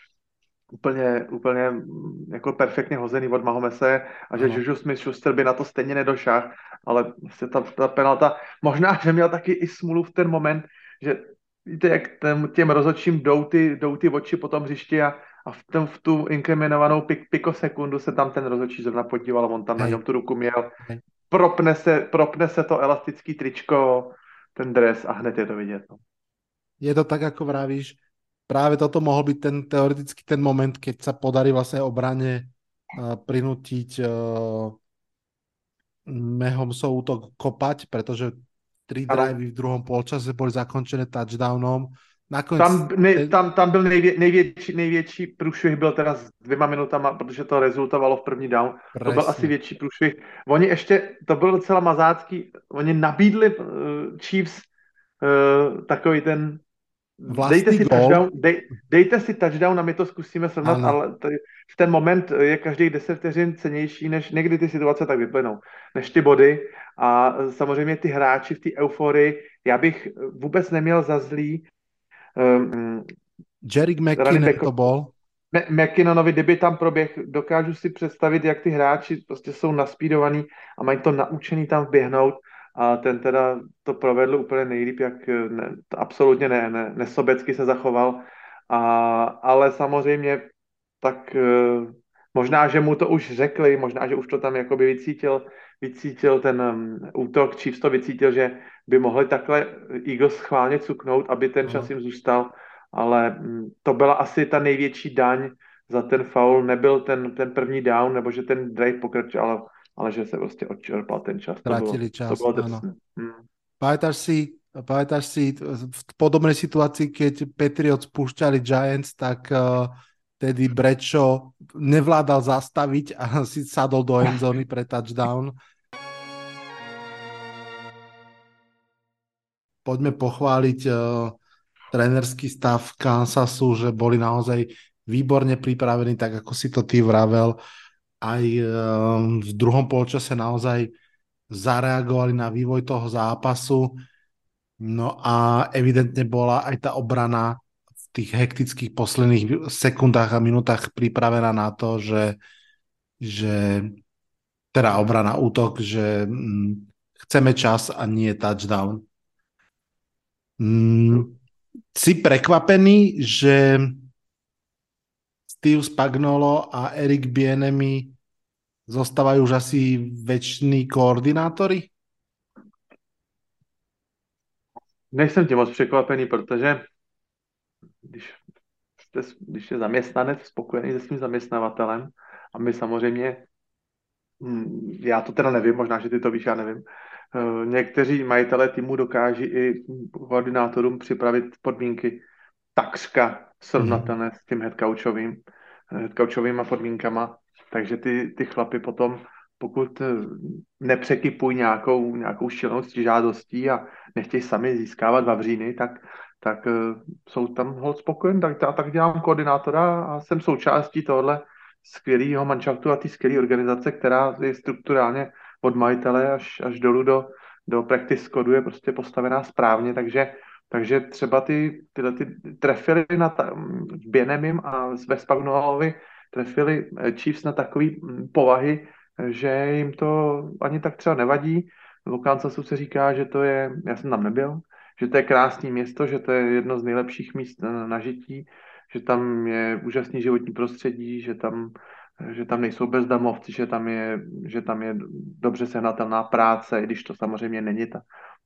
E: úplně, úplně mm, jako perfektně hozený od Mahomese a že Juju Smith-Schuster by na to stejně nedošel, ale se ta, ta penalta, možná, že měl taky i smůlu v ten moment, že víte, jak ten, těm rozhodčím jdou ty, jdou ty oči po tom hřišti a, a v, ten, v tu inkriminovanou pik, pikosekundu se tam ten rozhodčí zrovna podíval, on tam Hej. na něm tu ruku měl. Propne se, propne se to elastický tričko, ten dres a hned je to vidět. No.
D: Je to tak, ako vravíš. Práve toto mohol byť ten teoreticky ten moment, keď sa podarí vlastne obrane uh, prinútiť uh, Mahomsov útok kopať, pretože Tri drivey v druhom polčase boli zakončené touchdownom.
E: Nakonec... Tam, ne, tam, tam byl nejvě, největší, největší průšvih byl teda s dvěma minutama, protože to rezultovalo v první down. Presne. To byl asi větší průšvih. Oni ještě, to bylo docela mazácký, oni nabídli uh, Chiefs uh, takový ten dejte si, touchdown, dej, dejte si touchdown a my to zkusíme srovnat, ale tady, v ten moment je každý 10 vteřin cenější, než někdy ty situace tak vyplynou, než ty body a samozřejmě ty hráči v té euforii, já bych vůbec neměl za zlý
D: um, Jerry McKinnon to bol.
E: McKinnonovi, kdyby tam proběh, dokážu si představit, jak ty hráči prostě jsou naspídovaní a mají to naučený tam vběhnout a ten teda to provedl úplně nejlíp, jak ne, absolutně ne, ne, nesobecky se zachoval, a, ale samozřejmě tak eh, možná, že mu to už řekli, možná, že už to tam jakoby vycítil, vycítil ten um, útok, Chiefs to vycítil, že by mohli takhle Eagles schválně cuknout, aby ten čas jim zůstal, ale um, to byla asi ta největší daň za ten foul, nebyl ten, ten první down, nebo že ten drive pokračoval, ale že se prostě odčerpal ten čas.
D: Tratili čas,
E: to bylo áno.
D: Pamätáš si, pamätáš si v podobnej situácii, keď Patriots spúšťali Giants, tak uh, tedy Brečo nevládal zastaviť a si sadol do endzóny pre touchdown. Poďme pochváliť uh, trenerský stav Kansasu, že boli naozaj výborne pripravení, tak ako si to ty vravel. Aj uh, v druhom polčase naozaj zareagovali na vývoj toho zápasu. No a evidentne bola aj tá obrana tých hektických posledných sekundách a minútach pripravená na to, že, že teda obrana útok, že hm, chceme čas a nie touchdown. Hm, si prekvapený, že Steve Spagnolo a Erik Bienemi zostávajú už asi väčší koordinátori?
E: Nejsem tím moc překvapený, protože když, jste, když je zaměstnanec spokojený se svým zaměstnavatelem a my samozřejmě, hm, já to teda nevím, možná, že ty to víš, já nevím, někteří majitelé týmu dokáží i koordinátorům připravit podmínky takřka srovnatelné mm. s tím headcoachovým, headcoachovýma podmínkama, takže ty, ty chlapy potom pokud eh, nepřekypují nějakou, nějakou šílenou žádostí a nechtějí sami získávat vavříny, tak tak uh, jsou tam hod spokojen, tak já tak dělám koordinátora a jsem součástí tohle skvělého manšaftu a té skvělé organizace, která je strukturálně od majitele až, až dolů do, do practice kodu je prostě postavená správně, takže, takže třeba ty, tyhle ty trefily na ta, Bienemim a ve Spagnualovi trefili eh, Chiefs na takový povahy, že jim to ani tak třeba nevadí. V Kansasu se říká, že to je, já jsem tam nebyl, že to je krásné město, že to je jedno z nejlepších míst na, na žití, že tam je úžasný životní prostředí, že tam, že tam nejsou bezdomovci, že tam je, že tam je dobře sehnatelná práce, i když to samozřejmě není ta,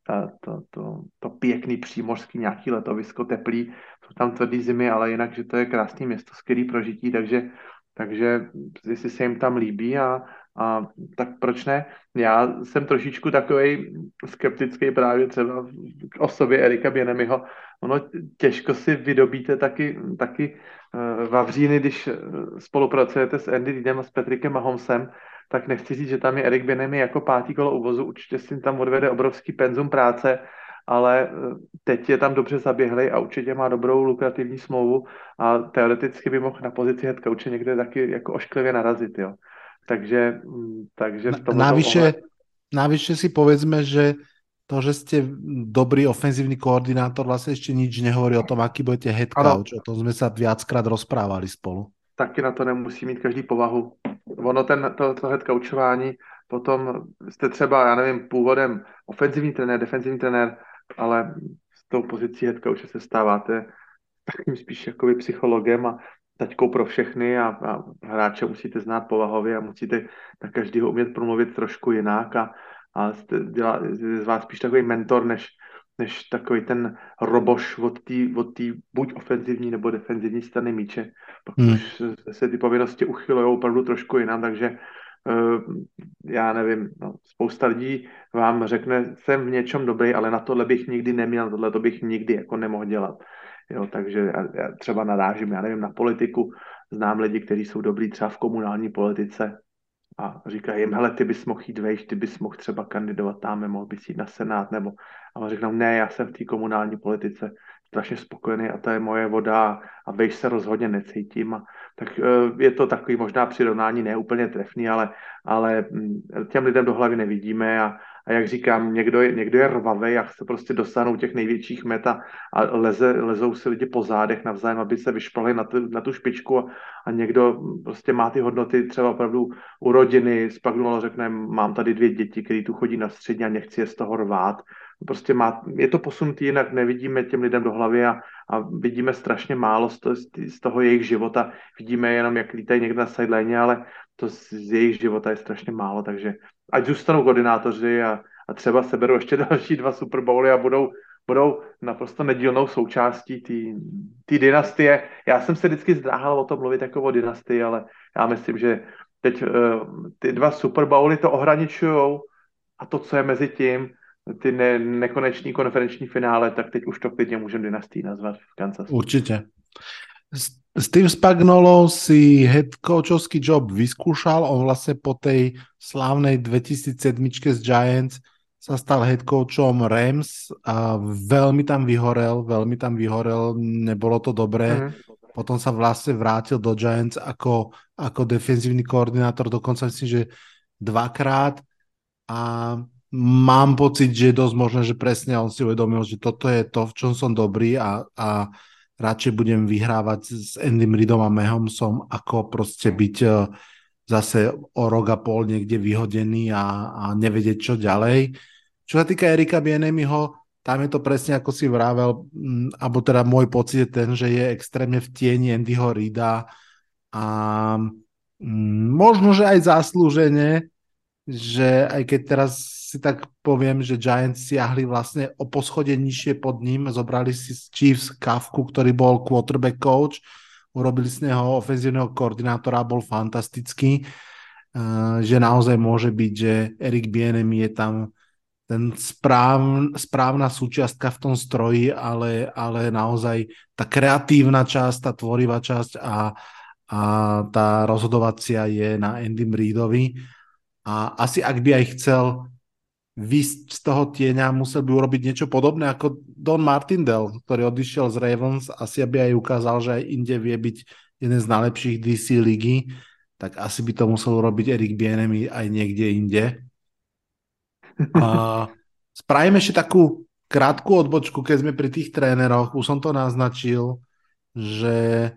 E: ta, to, to, to pěkný přímořský nějaký letovisko teplý, jsou tam tvrdý zimy, ale jinak, že to je krásné město, skvělý prožití, takže, takže jestli se jim tam líbí a, a tak proč ne? Já jsem trošičku takový skeptický právě třeba k osobě Erika Běnemiho. Ono těžko si vydobíte taky, taky uh, Vavříny, když eh, spolupracujete s Andy Reidem a s Petrikem Mahomsem, tak nechci říct, že tam je Erik Běnemi jako pátý kolo uvozu, určitě si tam odvede obrovský penzum práce, ale eh, teď je tam dobře zaběhlý a určitě má dobrou lukrativní smlouvu a teoreticky by mohl na pozici head coache někde taky jako ošklivě narazit, jo. Takže, mm, takže v tom
D: navyše, navyše si povedzme, že to, že ste dobrý ofenzívny koordinátor, vlastne ešte nič nehovorí o tom, aký budete head coach. O tom sme sa viackrát rozprávali spolu.
E: Taky na to nemusí mít každý povahu. Ono ten, to, to head coachování, potom jste třeba, já nevím, původem ofenzivní trenér, defenzivní trenér, ale s tou pozicí head coache se stáváte takým spíš jakoby psychologem a taťkou pro všechny a, a hráče musíte znát povahově a musíte na každého umět promluvit trošku jinak a, a dělá, z vás spíš takový mentor, než, než takový ten roboš od té od tý buď ofenzivní nebo defenzivní strany míče. Pak hmm. už se ty povinnosti uchylují opravdu trošku jinam, takže uh, já nevím, no, spousta lidí vám řekne, jsem v něčem dobrý, ale na tohle bych nikdy neměl, tohle to bych nikdy jako nemohl dělat. Jo, takže třeba narážím, já nevím, na politiku, znám lidi, kteří jsou dobrý třeba v komunální politice a říkají jim, hele, ty bys mohl jít vejš, ty bys mohl třeba kandidovat tam, mohl bys jít na senát, nebo a on řeknou, ne, já jsem v té komunální politice strašně spokojený a to je moje voda a vejš se rozhodně necítím. A, tak e, je to takový možná přirovnání neúplně trefný, ale, ale mm, těm lidem do hlavy nevidíme a, a jak říkám, někdo je, někdo je rvavý a chce prostě dosáhnout těch největších meta a leze, lezou si lidi po zádech navzájem, aby se vyšplhali na, tu, na tu špičku a, a někdo prostě má ty hodnoty třeba opravdu u rodiny, pak řekne, mám tady dvě děti, které tu chodí na střední a nechci je z toho rvát. Prostě má, je to posunutý jinak, nevidíme těm lidem do hlavy a, a vidíme strašně málo z, to, z toho jejich života. Vidíme jenom, jak lítají někde na sideline, ale to z jejich života je strašně málo, takže ať zůstanou koordinátoři a, a třeba seberou ještě další dva Super Bowly a budou, budou naprosto nedílnou součástí té dynastie. Já jsem se vždycky zdráhal o tom mluvit jako o dynastii, ale já myslím, že teď uh, ty dva Super Bowly to ohraničují a to, co je mezi tím, ty ne, nekoneční konferenční finále, tak teď už to klidně můžeme dynastii nazvat v Kansas.
D: Určitě. Steve Spagnolow si head coachovský job vyskúšal, on vlastne po tej slávnej 2007 z Giants sa stal head coachom Rams a veľmi tam vyhorel, veľmi tam vyhorel, nebolo to dobré. Mm. Potom sa vlastne vrátil do Giants ako, ako defenzívny koordinátor, dokonca myslím, že dvakrát a mám pocit, že je dosť možné, že presne on si uvedomil, že toto je to, v čom som dobrý a, a radšej budem vyhrávať s Endym Ridom a Mahomsom, ako proste byť e, zase o rok a pol niekde vyhodený a, a nevedieť čo ďalej. Čo sa týka Erika Bienemiho, tam je to presne ako si vravel, alebo teda môj pocit je ten, že je extrémne v tieni Andyho Rida a možno, že aj zaslúžene, že aj keď teraz si tak poviem, že Giants siahli vlastne o poschode nižšie pod ním, zobrali si z Chiefs Kafku, ktorý bol quarterback coach, urobili z neho ofenzívneho koordinátora, bol fantastický, eh, že naozaj môže byť, že Erik Bienem je tam ten správ, správna súčiastka v tom stroji, ale, ale naozaj tá kreatívna časť, tá tvorivá časť a, a tá rozhodovacia je na Andy Reedovi. A asi ak by aj chcel vysť z toho tieňa, musel by urobiť niečo podobné ako Don Martindale, ktorý odišiel z Ravens, asi aby aj ukázal, že aj inde vie byť jeden z najlepších DC ligy, tak asi by to musel urobiť Erik Bienemi aj niekde inde. A spravíme ešte takú krátku odbočku, keď sme pri tých tréneroch. Už som to naznačil, že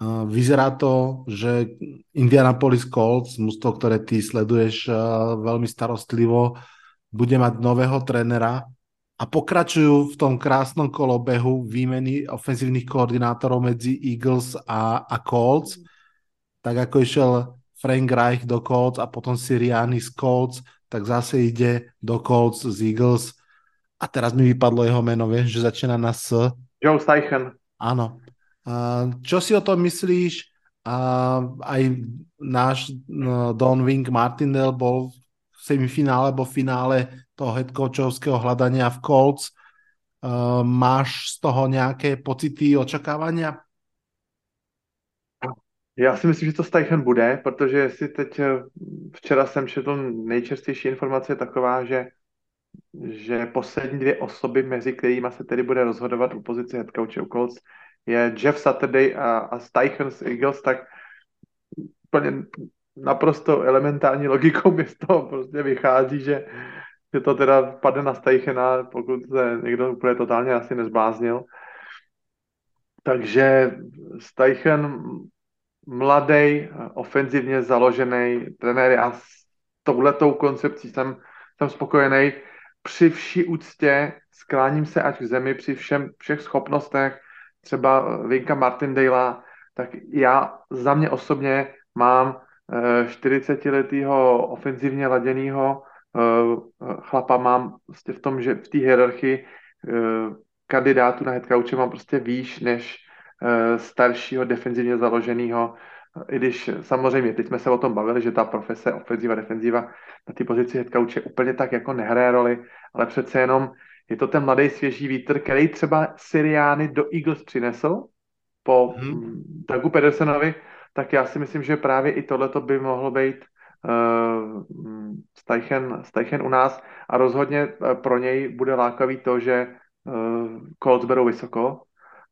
D: Vyzerá to, že Indianapolis Colts, mústvo, ktoré ty sleduješ veľmi starostlivo, bude mať nového trénera a pokračujú v tom krásnom kolobehu výmeny ofenzívnych koordinátorov medzi Eagles a, a Colts. Tak ako išiel Frank Reich do Colts a potom Siriani z Colts, tak zase ide do Colts z Eagles. A teraz mi vypadlo jeho meno, vieš, že začína na S.
E: Joe Steichen.
D: Áno. Čo si o tom myslíš? Aj náš no, Don Wing Martindale bol semifinále alebo finále toho headcoachovského hľadania v Colts. Máš z toho nějaké pocity, očekávania?
E: Já si myslím, že to Steichen bude, protože si teď eh, včera jsem četl nejčerstější informace je taková, že že poslední dvě osoby, mezi kterými se tedy bude rozhodovat u pozici head coache u Colts, je Jeff Saturday a, a Steichen z Eagles, tak úplně naprosto elementární logikou mi z toho prostě vychází, že, že to teda padne na Steichena, pokud se někdo úplně totálně asi nezbláznil. Takže Steichen mladý, ofenzivně založený trenér, já s touhletou koncepcí jsem, jsem spokojený. Při vší úctě skláním se až k zemi, při všem, všech schopnostech, třeba Vinka Martindale, tak já za mě osobně mám 40-letého eh, ofenzivně laděného eh, chlapa, mám prostě v tom, že v té hierarchii eh, kandidátu na headcoache mám prostě výš než staršího defenzivně založeného, i když samozřejmě, teď jsme se o tom bavili, že ta profese ofenziva, defenziva na té pozici headcoache úplně tak jako nehraje roli, ale přece jenom je to ten mladý svěží vítr, který třeba Siriány do Eagles přinesl po hmm. Dougу Pedersenovi, tak já si myslím, že právě i tohleto by mohlo být uh, Steichen, Steichen u nás. A rozhodně uh, pro něj bude lákavý to, že uh, Colts berou vysoko.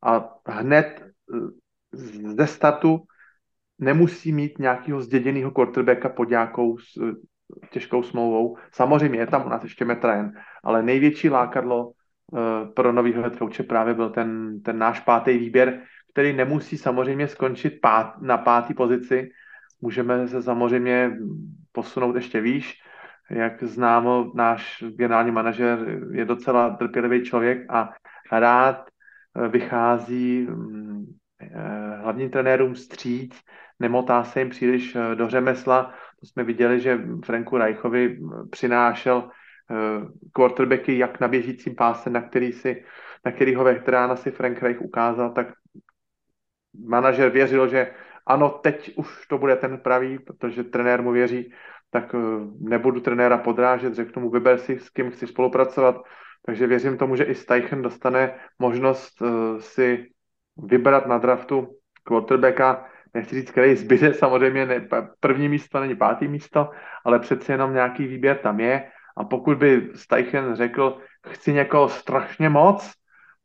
E: A hned ze startu nemusí mít nějakého zděděného quarterbacka pod nějakou těžkou smlouvou. Samozřejmě je tam u nás ještě Metrajen, ale největší lákadlo uh, pro novýho head coache právě byl ten, ten náš pátý výběr, který nemusí samozřejmě skončit pát, na pátý pozici. Můžeme se samozřejmě posunout ještě výš. Jak známo, náš generální manažer je docela trpělivý člověk a rád eh, vychází mm, eh, hlavním trenérům stříc, nemotá se jim příliš do řemesla. To jsme viděli, že Franku Reichovi přinášel quarterbacky jak na běžícím páse, na který si na kterýho veterána si Frank Reich ukázal, tak manažer věřil, že ano, teď už to bude ten pravý, protože trenér mu věří, tak eh, nebudu trenéra podrážet, řeknu mu, vyber si, s kým chci spolupracovat. Takže věřím tomu, že i Steichen dostane možnost uh, si vybrat na draftu quarterbacka, nechci říct, který zbyde, samozřejmě ne, první místo není pátý místo, ale přeci jenom nějaký výběr tam je. A pokud by Steichen řekl, chci někoho strašně moc,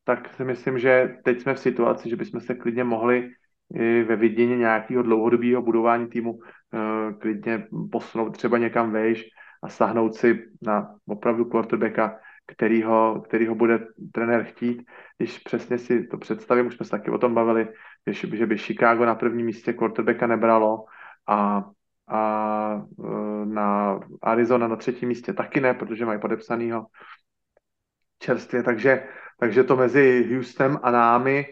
E: tak si myslím, že teď jsme v situaci, že bychom se klidně mohli i ve vidění nějakého dlouhodobého budování týmu uh, klidně posunout třeba někam vejš a sahnout si na opravdu quarterbacka, kterýho, kterýho bude trenér chtít. Když přesně si to představím, už jsme se taky o tom bavili, že, že by Chicago na prvním místě quarterbacka nebralo a, a uh, na Arizona na třetím místě taky ne, protože mají podepsanýho čerstvě, takže takže to mezi Houstonem a námi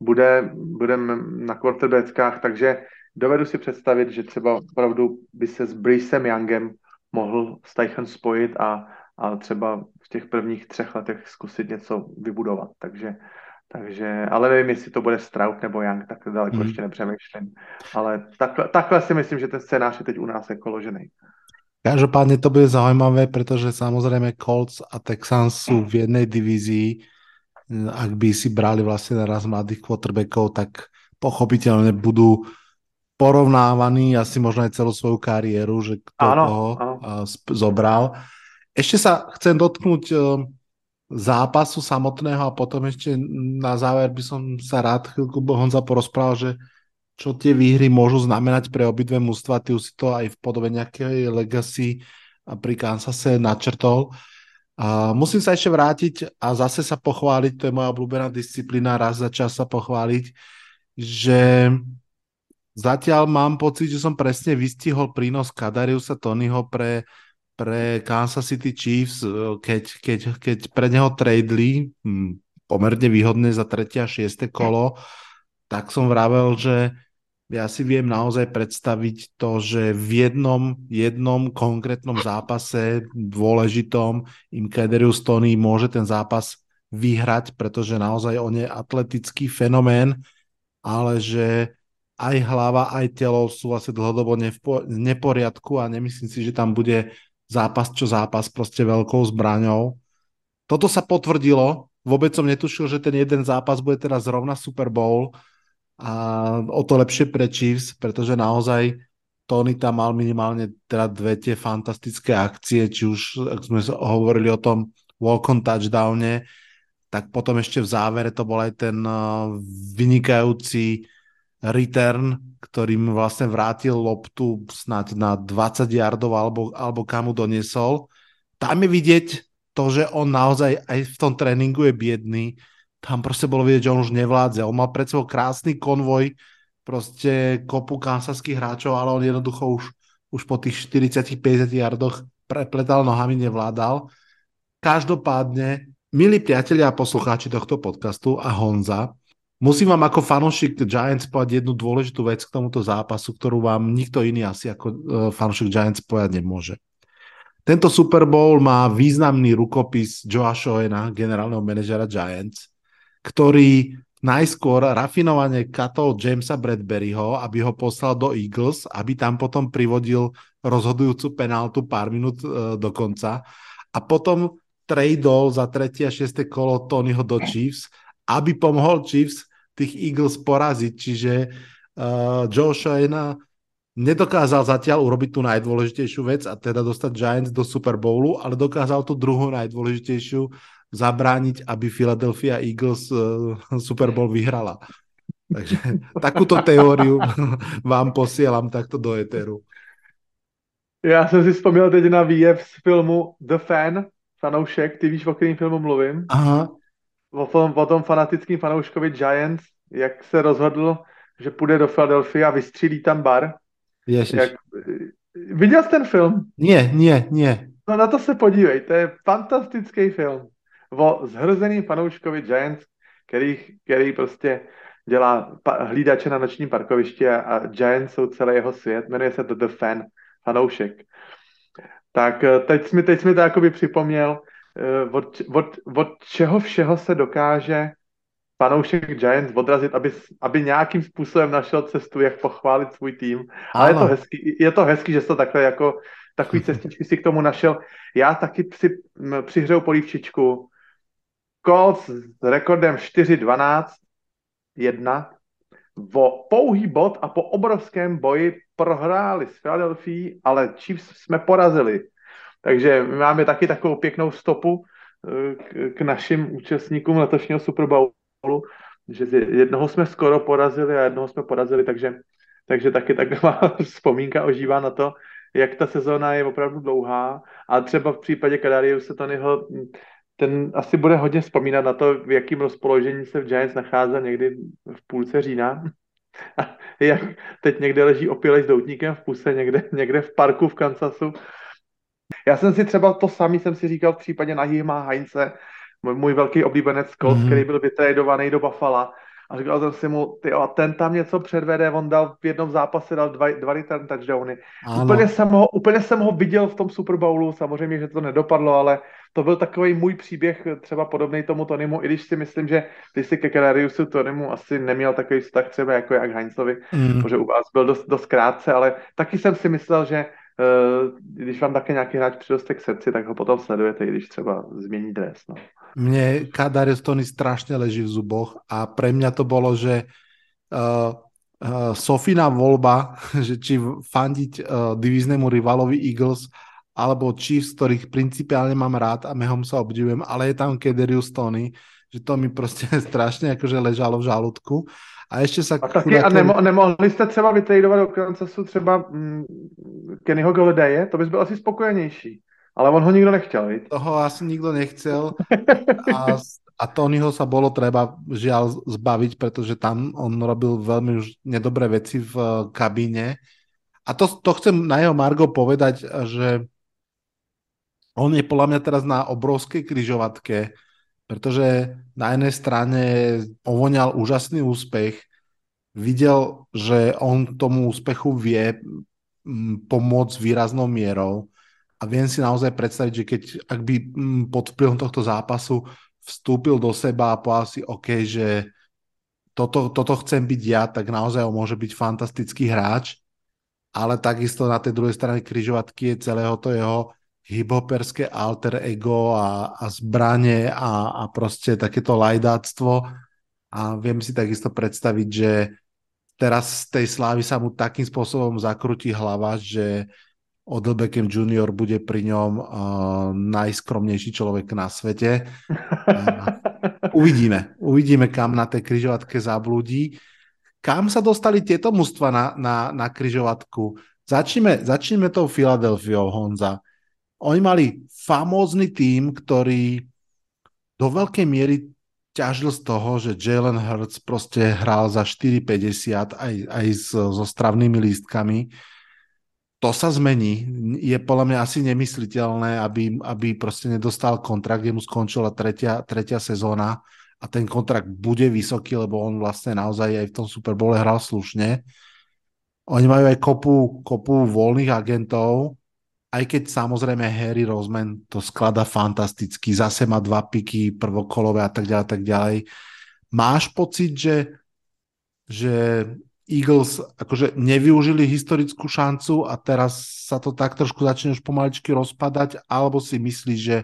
E: bude, budeme na quarterbackách, takže dovedu si představit, že třeba opravdu by se s Bracem Youngem mohl Steichen spojit a, a třeba v těch prvních třech letech zkusit něco vybudovat. Takže, takže ale nevím, jestli to bude Stroud nebo Young, tak daleko mm. ještě nepřemýšlím. Ale takhle, takhle si myslím, že ten scénář je teď u nás jako ložený.
D: Každopádne to bude zaujímavé, pretože samozrejme Colts a Texans sú v jednej divízii ak by si brali vlastne naraz mladých quarterbackov, tak pochopiteľne budú porovnávaní asi možno aj celú svoju kariéru, že kto áno, toho áno. zobral. Ešte sa chcem dotknúť e, zápasu samotného a potom ešte na záver by som sa rád chvíľku Honza porozprával, že čo tie výhry môžu znamenať pre obidve mužstva. Ty už si to aj v podobe nejakej legacy pri Kansase načrtol. A musím sa ešte vrátiť a zase sa pochváliť, to je moja obľúbená disciplína, raz za čas sa pochváliť, že zatiaľ mám pocit, že som presne vystihol prínos Kadariusa Tonyho pre, pre Kansas City Chiefs, keď, keď, keď pre neho tradeli hm, pomerne výhodne za tretie a šieste kolo, tak som vravel, že ja si viem naozaj predstaviť to, že v jednom, jednom konkrétnom zápase dôležitom im Kederius Tony môže ten zápas vyhrať, pretože naozaj on je atletický fenomén, ale že aj hlava, aj telo sú asi dlhodobo v neporiadku a nemyslím si, že tam bude zápas čo zápas proste veľkou zbraňou. Toto sa potvrdilo, vôbec som netušil, že ten jeden zápas bude teraz zrovna Super Bowl, a o to lepšie pre Chiefs, pretože naozaj Tony tam mal minimálne teda dve tie fantastické akcie, či už, ak sme hovorili o tom walk-on touchdowne, tak potom ešte v závere to bol aj ten uh, vynikajúci return, ktorým vlastne vrátil loptu snáď na 20 yardov alebo, alebo kamu doniesol. Tam je vidieť to, že on naozaj aj v tom tréningu je biedný, tam proste bolo vidieť, že on už nevládze. On mal pred sebou krásny konvoj, proste kopu kansaských hráčov, ale on jednoducho už, už po tých 40-50 yardoch prepletal nohami, nevládal. Každopádne, milí priatelia a poslucháči tohto podcastu a Honza, musím vám ako fanúšik Giants povedať jednu dôležitú vec k tomuto zápasu, ktorú vám nikto iný asi ako uh, fanúšik Giants povedať nemôže. Tento Super Bowl má významný rukopis Joa Shoena, generálneho manažera Giants, ktorý najskôr rafinovane katol Jamesa Bradburyho, aby ho poslal do Eagles, aby tam potom privodil rozhodujúcu penáltu pár minút e, do konca. A potom tradeol za tretie a šieste kolo Tonyho do Chiefs, aby pomohol Chiefs tých Eagles poraziť, čiže uh, Joe Shane nedokázal zatiaľ urobiť tú najdôležitejšiu vec a teda dostať Giants do Super Bowlu, ale dokázal tú druhú najdôležitejšiu zabrániť, aby Philadelphia Eagles uh, Super Bowl vyhrala. Takže takúto teóriu vám posielam takto do Eteru.
E: Já jsem si vzpomněl teď na výjev z filmu The Fan, fanoušek, ty víš, o kterým filmu mluvím?
D: Aha.
E: O tom, o tom fanatickým fanouškovi Giants, jak se rozhodl, že půjde do Philadelphia a vystřílí tam bar.
D: Ježiš.
E: Jak, viděl jsi ten film?
D: Nie, nie, nie.
E: No na to se podívej, to je fantastický film o zhrzeným fanouškovi Giants, který, který prostě dělá hlídače na nočním parkovišti a, a Giants jsou celý jeho svět, jmenuje se to The Fan, fanoušek. Tak eh, teď mi, teď mi to jakoby připomněl, eh, od, od, od čeho všeho se dokáže fanoušek Giants odrazit, aby, aby nějakým způsobem našel cestu, jak pochválit svůj tým. Ale je to, hezký, je to hezký, že to takhle jako takový cestičky si k tomu našel. Já taky si přihřeju polívčičku. Colts s rekordem 4-12, 1, o pouhý bod a po obrovském boji prohráli s Philadelphia, ale Chiefs jsme porazili. Takže my máme taky takovou pěknou stopu eh, k, k našim účastníkům letošního Super Bowlu, že jednoho jsme skoro porazili a jednoho jsme porazili, takže, takže taky taková vzpomínka ožívá na to, jak ta sezóna je opravdu dlouhá a třeba v případě Kadariuse Tonyho ten asi bude hodně vzpomínat na to, v jakém rozpoložení se v Giants nacházel někdy v půlce října. A jak teď někde leží opilej s doutníkem v puse, někde, někde v parku v Kansasu. Já jsem si třeba to samý jsem si říkal v případě Nahima Heinze, můj, můj velký oblíbenec Colts, mm-hmm. který byl vytradovaný do Buffalo. A říkal jsem si mu, ty a ten tam něco předvede, on dal v jednom zápase dal dva, dva return touchdowny. Úplně jsem, ho, úplně jsem ho viděl v tom Super Bowlu, samozřejmě, že to nedopadlo, ale to byl takový můj příběh, třeba podobný tomu Tonymu, i když si myslím, že ty si ke Kalariusu Tonymu asi neměl takový vztah třeba jako jak Heinzovi, mm. protože u vás byl dost, dost krátce, ale taky jsem si myslel, že když vám také nějaký hráč přiroste k srdci, tak ho potom sledujete, i když třeba změní dres. No.
D: Mne Kadarius Tony strašne leží v zuboch a pre mňa to bolo, že uh, uh, Sofina voľba, že či fandiť uh, divíznemu rivalovi Eagles alebo Chiefs, ktorých principiálne mám rád a mehom sa obdivujem, ale je tam Kederius Tony, že to mi prostě strašně jakože ležalo v žaludku. A ještě sa...
E: A, taky, a nemo, nemohli jste třeba vytradovat do Kansasu třeba mm, Kennyho Golledaye? To bys byl asi spokojenější. Ale on ho nikdo nechtěl, viď?
D: Toho asi nikdo nechcel. A, a Tonyho sa bolo treba žiaľ zbaviť, pretože tam on robil veľmi už nedobré veci v kabíne. A to, to chcem na jeho Margo povedať, že on je podľa mňa teraz na obrovskej kryžovatke, pretože na jednej strane ovoňal úžasný úspech, videl, že on tomu úspechu vie pomôcť výraznou mierou a viem si naozaj predstaviť, že keď ak by pod vplyvom tohto zápasu vstúpil do seba a povedal si, OK, že toto, toto chcem byť ja, tak naozaj on môže byť fantastický hráč, ale takisto na tej druhej strane kryžovatky je celého to jeho hiphoperské alter ego a, a zbranie a, a proste takéto lajdáctvo a viem si takisto predstaviť, že teraz z tej slávy sa mu takým spôsobom zakrutí hlava, že Beckham Jr. bude pri ňom uh, najskromnejší človek na svete. Uh, uvidíme. Uvidíme, kam na tej kryžovatke zablúdi. Kam sa dostali tieto mužstva na, na, na kryžovatku? Začneme, začneme tou Filadelfiou, Honza. Oni mali famózny tým, ktorý do veľkej miery ťažil z toho, že Jalen Hurts proste hral za 4,50 aj, aj so, so stravnými lístkami. To sa zmení. Je podľa mňa asi nemysliteľné, aby, aby proste nedostal kontrakt, kde mu skončila tretia, tretia sezóna a ten kontrakt bude vysoký, lebo on vlastne naozaj aj v tom Super Bowle hral slušne. Oni majú aj kopu, kopu voľných agentov, aj keď samozrejme Harry Roseman to sklada fantasticky, zase má dva piky prvokolové a tak ďalej, tak ďalej. Máš pocit, že, že Eagles akože nevyužili historickú šancu a teraz sa to tak trošku začne už pomaličky rozpadať, alebo si myslíš, že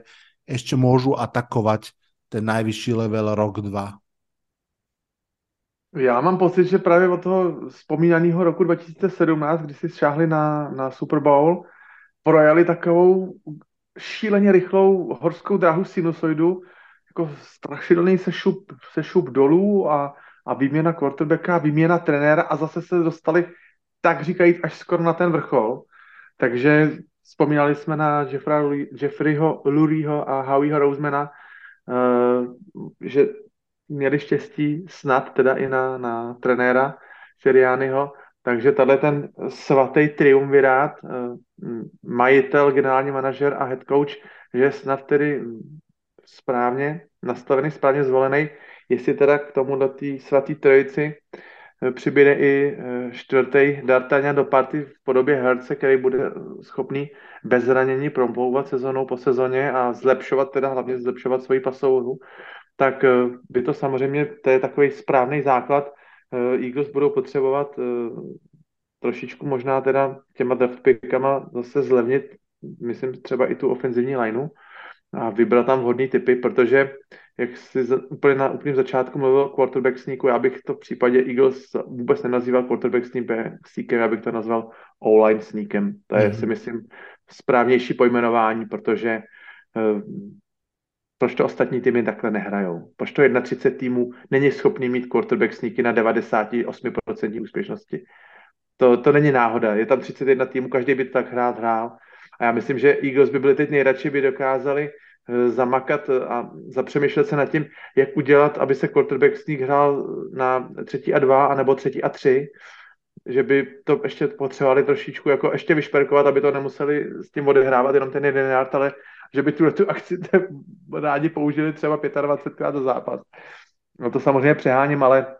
D: ešte môžu atakovať ten najvyšší level rok, dva?
E: Já mám pocit, že právě od toho vzpomínaného roku 2017, kdy si šáhli na, na Super Bowl, projeli takovou šíleně rychlou horskou dráhu sinusoidu, jako strašidelný sešup, sešup dolů a, a výměna quarterbacka, výměna trenéra a zase se dostali tak říkajíc až skoro na ten vrchol. Takže vzpomínali jsme na Jeffrey, Jeffreyho Lurieho a Howieho Rosemana, uh, že měli štěstí snad teda i na, na trenéra Siriányho, takže tady ten svatý triumvirát, uh, majitel, generální manažer a head coach, že snad tedy správně nastavený, správně zvolený, jestli teda k tomu do té svatý trojici Eh, přibyde i eh, čtvrtý D'Artagnan do party v podobě herce, který bude schopný bez zranění promlouvat sezónou po sezóně a zlepšovat, teda hlavně zlepšovat svoji pasovou hru, tak eh, by to samozřejmě, to je takový správný základ. Eagles budou potřebovat trošičku možná teda těma draft pickama zase zlevnit, myslím třeba i tu ofenzivní lineu a vybrat tam vhodný typy, protože jak si za, úplně na úplném začátku mluvil quarterback sneaku, já bych to v případě Eagles vůbec nenazýval quarterback sneakem, já bych to nazval all-line sneakem. To je mm. si myslím správnější pojmenování, protože uh, proč to ostatní týmy takhle nehrajou? Proč to 31 týmů není schopný mít quarterback sneaky na 98% úspěšnosti? To, to není náhoda. Je tam 31 týmů, každý by tak hrát hrál. A já myslím, že Eagles by byli teď nejradši, by dokázali Eh, zamakat a zapřemýšlet se nad tím, jak udělat, aby se quarterback sneak hrál na třetí a dva, anebo třetí a tři, že by to ještě potřebovali trošičku jako ještě vyšperkovat, aby to nemuseli s tím odehrávat jenom ten jeden yard, ale že by tu, tu akci rádi použili třeba 25krát do zápas. No to samozřejmě přeháním, ale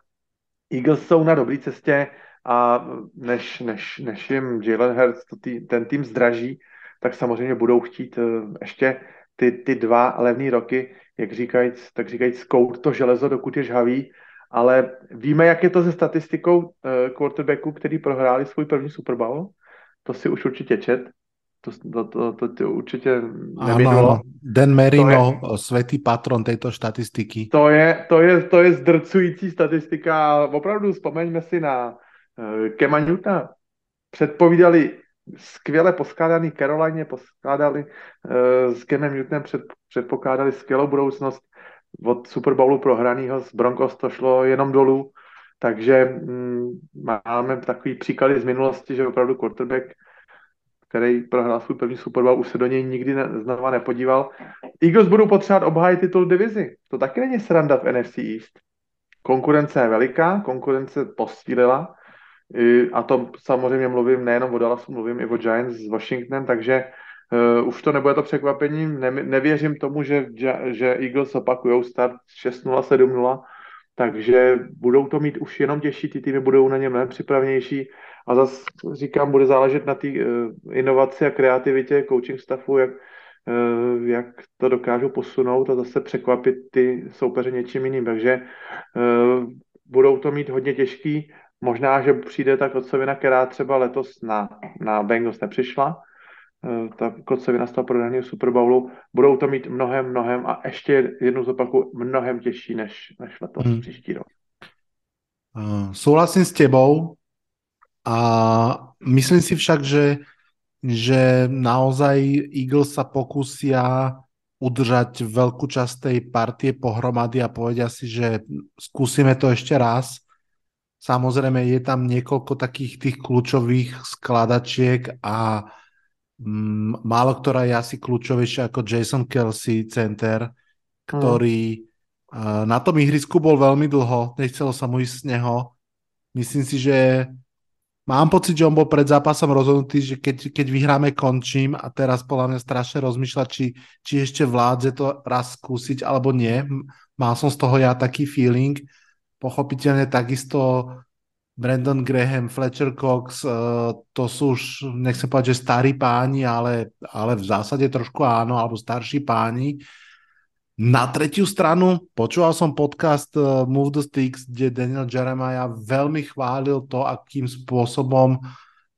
E: Eagles jsou na dobré cestě a než, než, než jim Jalen Hurts tý, ten tým zdraží, tak samozřejmě budou chtít eh, ještě ty, ty dva levné roky, jak říkajíc, tak říkajíc, skout to železo, dokud je žhavý, ale víme, jak je to se statistikou uh, quarterbacků, který prohráli svůj první Super Bowl. To si už určitě čet. To, to, to, to, to určitě nevinulo.
D: Dan Merino, je, světý patron této statistiky.
E: To je, to, je, to je zdrcující statistika opravdu vzpomeňme si na uh, Kema Newtona. Předpovídali skvěle poskládaný Caroline, poskládali uh, s Kenem Newtonem, před, předpokládali skvělou budoucnost od Super Bowlu prohraného z Broncos to šlo jenom dolů, takže mm, máme takový příklady z minulosti, že opravdu quarterback, který prohrál svůj první Super Bowl, už se do něj nikdy ne, znova nepodíval. Eagles budou potřebovat obhájit titul divizi. To taky není sranda v NFC East. Konkurence je veliká, konkurence posílila, a to samozřejmě mluvím nejenom o Dallasu, mluvím i o Giants s Washingtonem, takže uh, už to nebude to překvapení. Ne, nevěřím tomu, že, že Eagles opakujou start 6-0, 7-0, takže budou to mít už jenom těžší, ty týmy budou na ně mnohem připravenější. A zase říkám, bude záležet na té uh, inovaci a kreativitě coaching staffu, jak, uh, jak to dokážou posunout a zase překvapit ty soupeře něčím jiným. Takže uh, budou to mít hodně těžký. Možná, že přijde ta kocovina, která třeba letos na, na Bengals nepřišla, ta kocovina z toho prodaného Super Bowlu, budou to mít mnohem, mnohem a ještě jednu zopaku mnohem těžší než, než letos hmm. příští rok.
D: Uh, souhlasím s tebou a myslím si však, že, že naozaj Eagles sa pokusia udržať veľkú časť tej partie pohromady a povedia si, že skúsime to ešte raz Samozrejme je tam niekoľko takých tých kľúčových skladačiek a mm, málo ktorá je asi kľúčovejšia ako Jason Kelsey, center, ktorý mm. uh, na tom ihrisku bol veľmi dlho, nechcelo sa mu ísť z neho. Myslím si, že mám pocit, že on bol pred zápasom rozhodnutý, že keď, keď vyhráme, končím a teraz podľa mňa strašne rozmýšľať, či, či ešte vládze to raz skúsiť alebo nie. Mal som z toho ja taký feeling, Pochopiteľne takisto Brandon Graham, Fletcher Cox, uh, to sú už, nechcem povedať, že starí páni, ale, ale v zásade trošku áno, alebo starší páni. Na tretiu stranu počúval som podcast uh, Move the Sticks, kde Daniel Jeremiah veľmi chválil to, akým spôsobom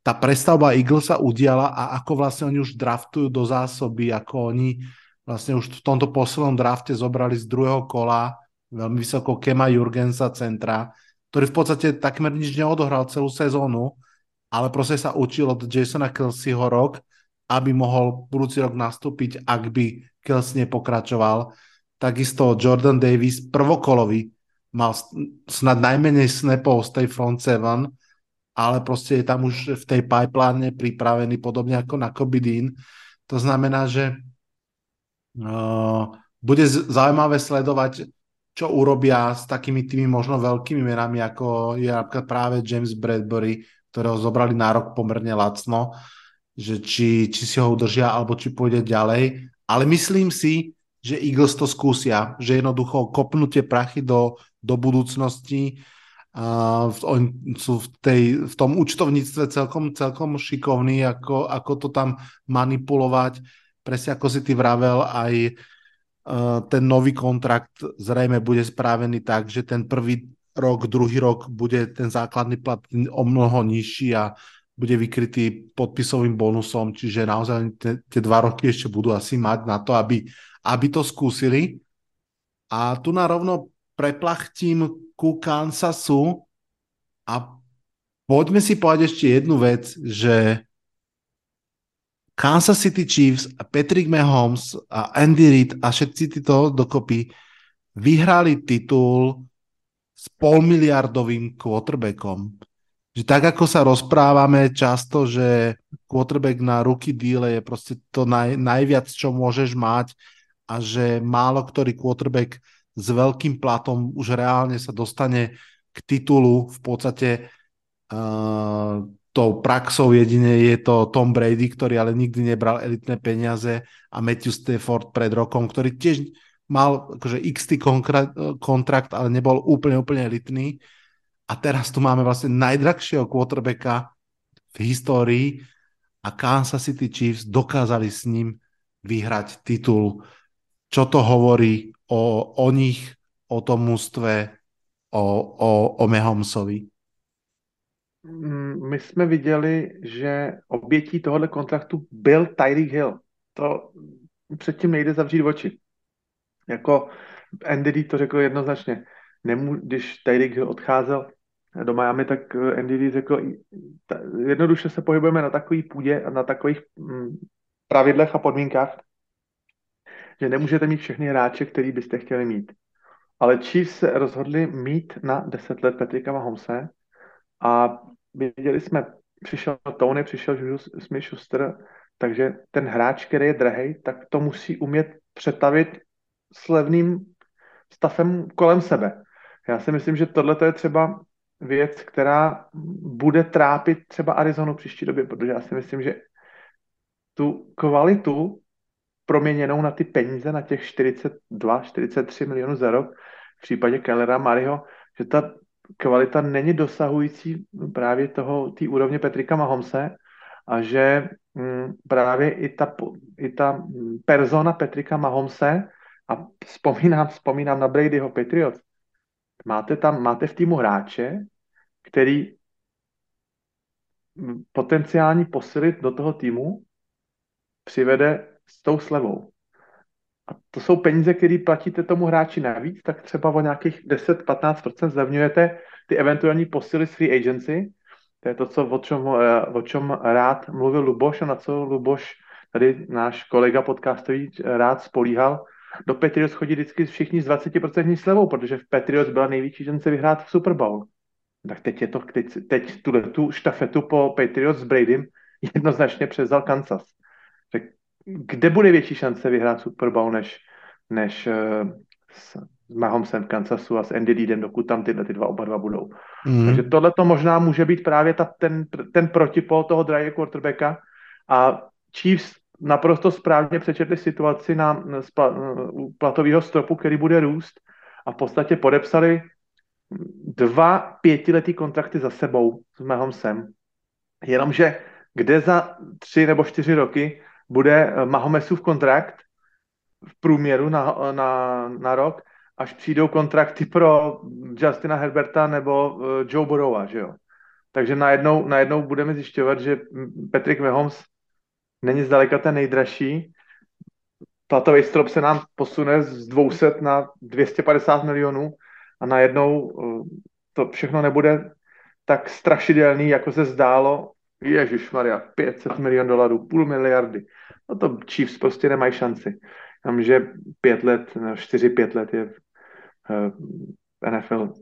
D: tá prestavba Eagles sa udiala a ako vlastne oni už draftujú do zásoby, ako oni vlastne už v tomto poslednom drafte zobrali z druhého kola veľmi vysoko Kema Jurgensa centra, ktorý v podstate takmer nič neodohral celú sezónu, ale proste sa učil od Jasona Kelseyho rok, aby mohol budúci rok nastúpiť, ak by Kelsey nepokračoval. Takisto Jordan Davis prvokolovi mal snad najmenej snapov z tej front seven ale proste je tam už v tej pipeline pripravený podobne ako na Kobidín. To znamená, že uh, bude zaujímavé sledovať, čo urobia s takými tými možno veľkými menami, ako je napríklad práve James Bradbury, ktorého zobrali na rok pomerne lacno, že či, či si ho udržia, alebo či pôjde ďalej. Ale myslím si, že Eagles to skúsia, že jednoducho kopnutie prachy do, do budúcnosti Uh, oni sú v, tej, v tom účtovníctve celkom, celkom šikovní, ako, ako to tam manipulovať. Presne ako si ty vravel, aj uh, ten nový kontrakt zrejme bude správený tak, že ten prvý rok, druhý rok bude ten základný plat o mnoho nižší a bude vykrytý podpisovým bonusom, čiže naozaj tie dva roky ešte budú asi mať na to, aby, aby to skúsili. A tu na rovno preplachtím ku Kansasu a poďme si povedať ešte jednu vec, že Kansas City Chiefs Patrick Mahomes a Andy Reid a všetci títo dokopy vyhrali titul s polmiliardovým quarterbackom. Že tak, ako sa rozprávame často, že quarterback na ruky deal je proste to naj, najviac, čo môžeš mať a že málo ktorý quarterback s veľkým platom už reálne sa dostane k titulu v podstate uh, tou praxou jedine je to Tom Brady, ktorý ale nikdy nebral elitné peniaze a Matthew Stafford pred rokom, ktorý tiež mal akože x kontrakt, ale nebol úplne, úplne elitný. A teraz tu máme vlastne najdrahšieho quarterbacka v histórii a Kansas City Chiefs dokázali s ním vyhrať titul. Čo to hovorí o, o nich, o tom mústve, o, o, o Mahomsovi?
E: Mm, my jsme viděli, že obětí tohohle kontraktu byl Tyreek Hill. To předtím nejde zavřít oči. Jako Andy to řekl jednoznačně. Nemů, když Tyreek Hill odcházel do Miami, tak Andy řekl, jednoduše se pohybujeme na takové půdě a na takových mm, pravidlech a podmínkách, že nemůžete mít všechny hráče, který byste chtěli mít. Ale Chiefs se rozhodli mít na 10 let Petrika Mahomse a viděli jsme, přišel Tony, přišel Smith Schuster, takže ten hráč, který je drahý, tak to musí umět přetavit s levným stavem kolem sebe. Já si myslím, že tohle je třeba věc, která bude trápit třeba Arizonu příští době, protože já si myslím, že tu kvalitu proměněnou na ty peníze, na těch 42, 43 milionů za rok, v případě Kellera Mariho, že ta kvalita není dosahující právě toho, té úrovně Petrika Mahomse a že m, mm, právě i ta, i ta persona Petrika Mahomse a vzpomínám, vzpomínám na Bradyho Patriots, máte tam, máte v týmu hráče, který potenciální posilit do toho týmu přivede s tou slevou. A to jsou peníze, které platíte tomu hráči navíc, tak třeba o nějakých 10-15% zlevňujete ty eventuální posily z free agency. To je to, co, o, čem, o čem rád mluvil Luboš a na co Luboš, tady náš kolega podcastový, rád spolíhal. Do Patriots chodí vždycky všichni s 20% slevou, protože v Patriots byla největší šance vyhrát v Super Bowl. Tak teď je to, teď, teď tuhle tu štafetu po Patriots s Bradym jednoznačně přezal Kansas. Kde bude větší šance vyhrát Super Bowl než, než uh, s Mahomesem v Kansasu a s Andy Reidem, dokud tam tyhle ty dva oba dva budou. Mm. Takže tohle to možná může být právě ta, ten, ten protipol toho drahého quarterbacka a Chiefs naprosto správně přečetli situaci na, na u platového stropu, který bude růst a v podstatě podepsali dva pětiletý kontrakty za sebou s Mahomesem. Jenomže kde za tři nebo čtyři roky bude eh, Mahomesův kontrakt v průměru na, na, na rok, až přijdou kontrakty pro Justina Herberta nebo uh, Joe Burrowa, že jo. Takže najednou, najednou budeme zjišťovat, že Patrick Mahomes není zdaleka ten nejdražší. Platový strop se nám posune z 200 na 250 milionů a najednou to všechno nebude tak strašidelný, jako se zdálo Ježíš Maria, 500 milion dolarů, půl miliardy. No to Chiefs prostě nemají šanci. Tam, že pět let, čtyři, pět let je v eh, NFL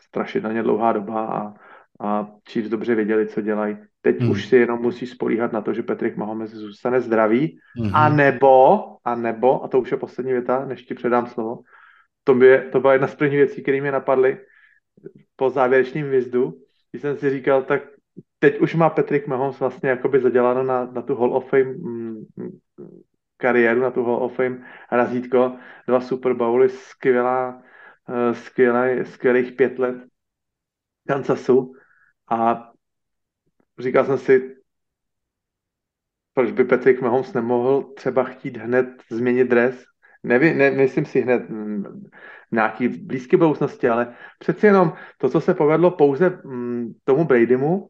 E: strašidelně dlouhá doba a a Chiefs dobře věděli, co dělají. Teď
D: Hmm.
E: už si jenom musí spolíhat na to, že Patrick Mahomes zůstane zdravý,
D: Mhm.
E: a nebo, a nebo, a to už je poslední věta, než ti předám slovo, to, by, to byla jedna z prvních věcí, které mě napadly po závěrečném výzdu, když jsem si říkal, tak teď už má Patrick Mahomes vlastně jakoby zaděláno na, na tu Hall of Fame mm, kariéru, na tu Hall of Fame razítko, dva Super Bowly, skvělá, eh, skvělá, skvělých pět let Kansasu a říkal jsem si, proč by Patrick Mahomes nemohl třeba chtít hned změnit dres? Neví, ne, myslím si hned mm, nějaký blízké budoucnosti, ale přeci jenom to, co se povedlo pouze mm, tomu Bradymu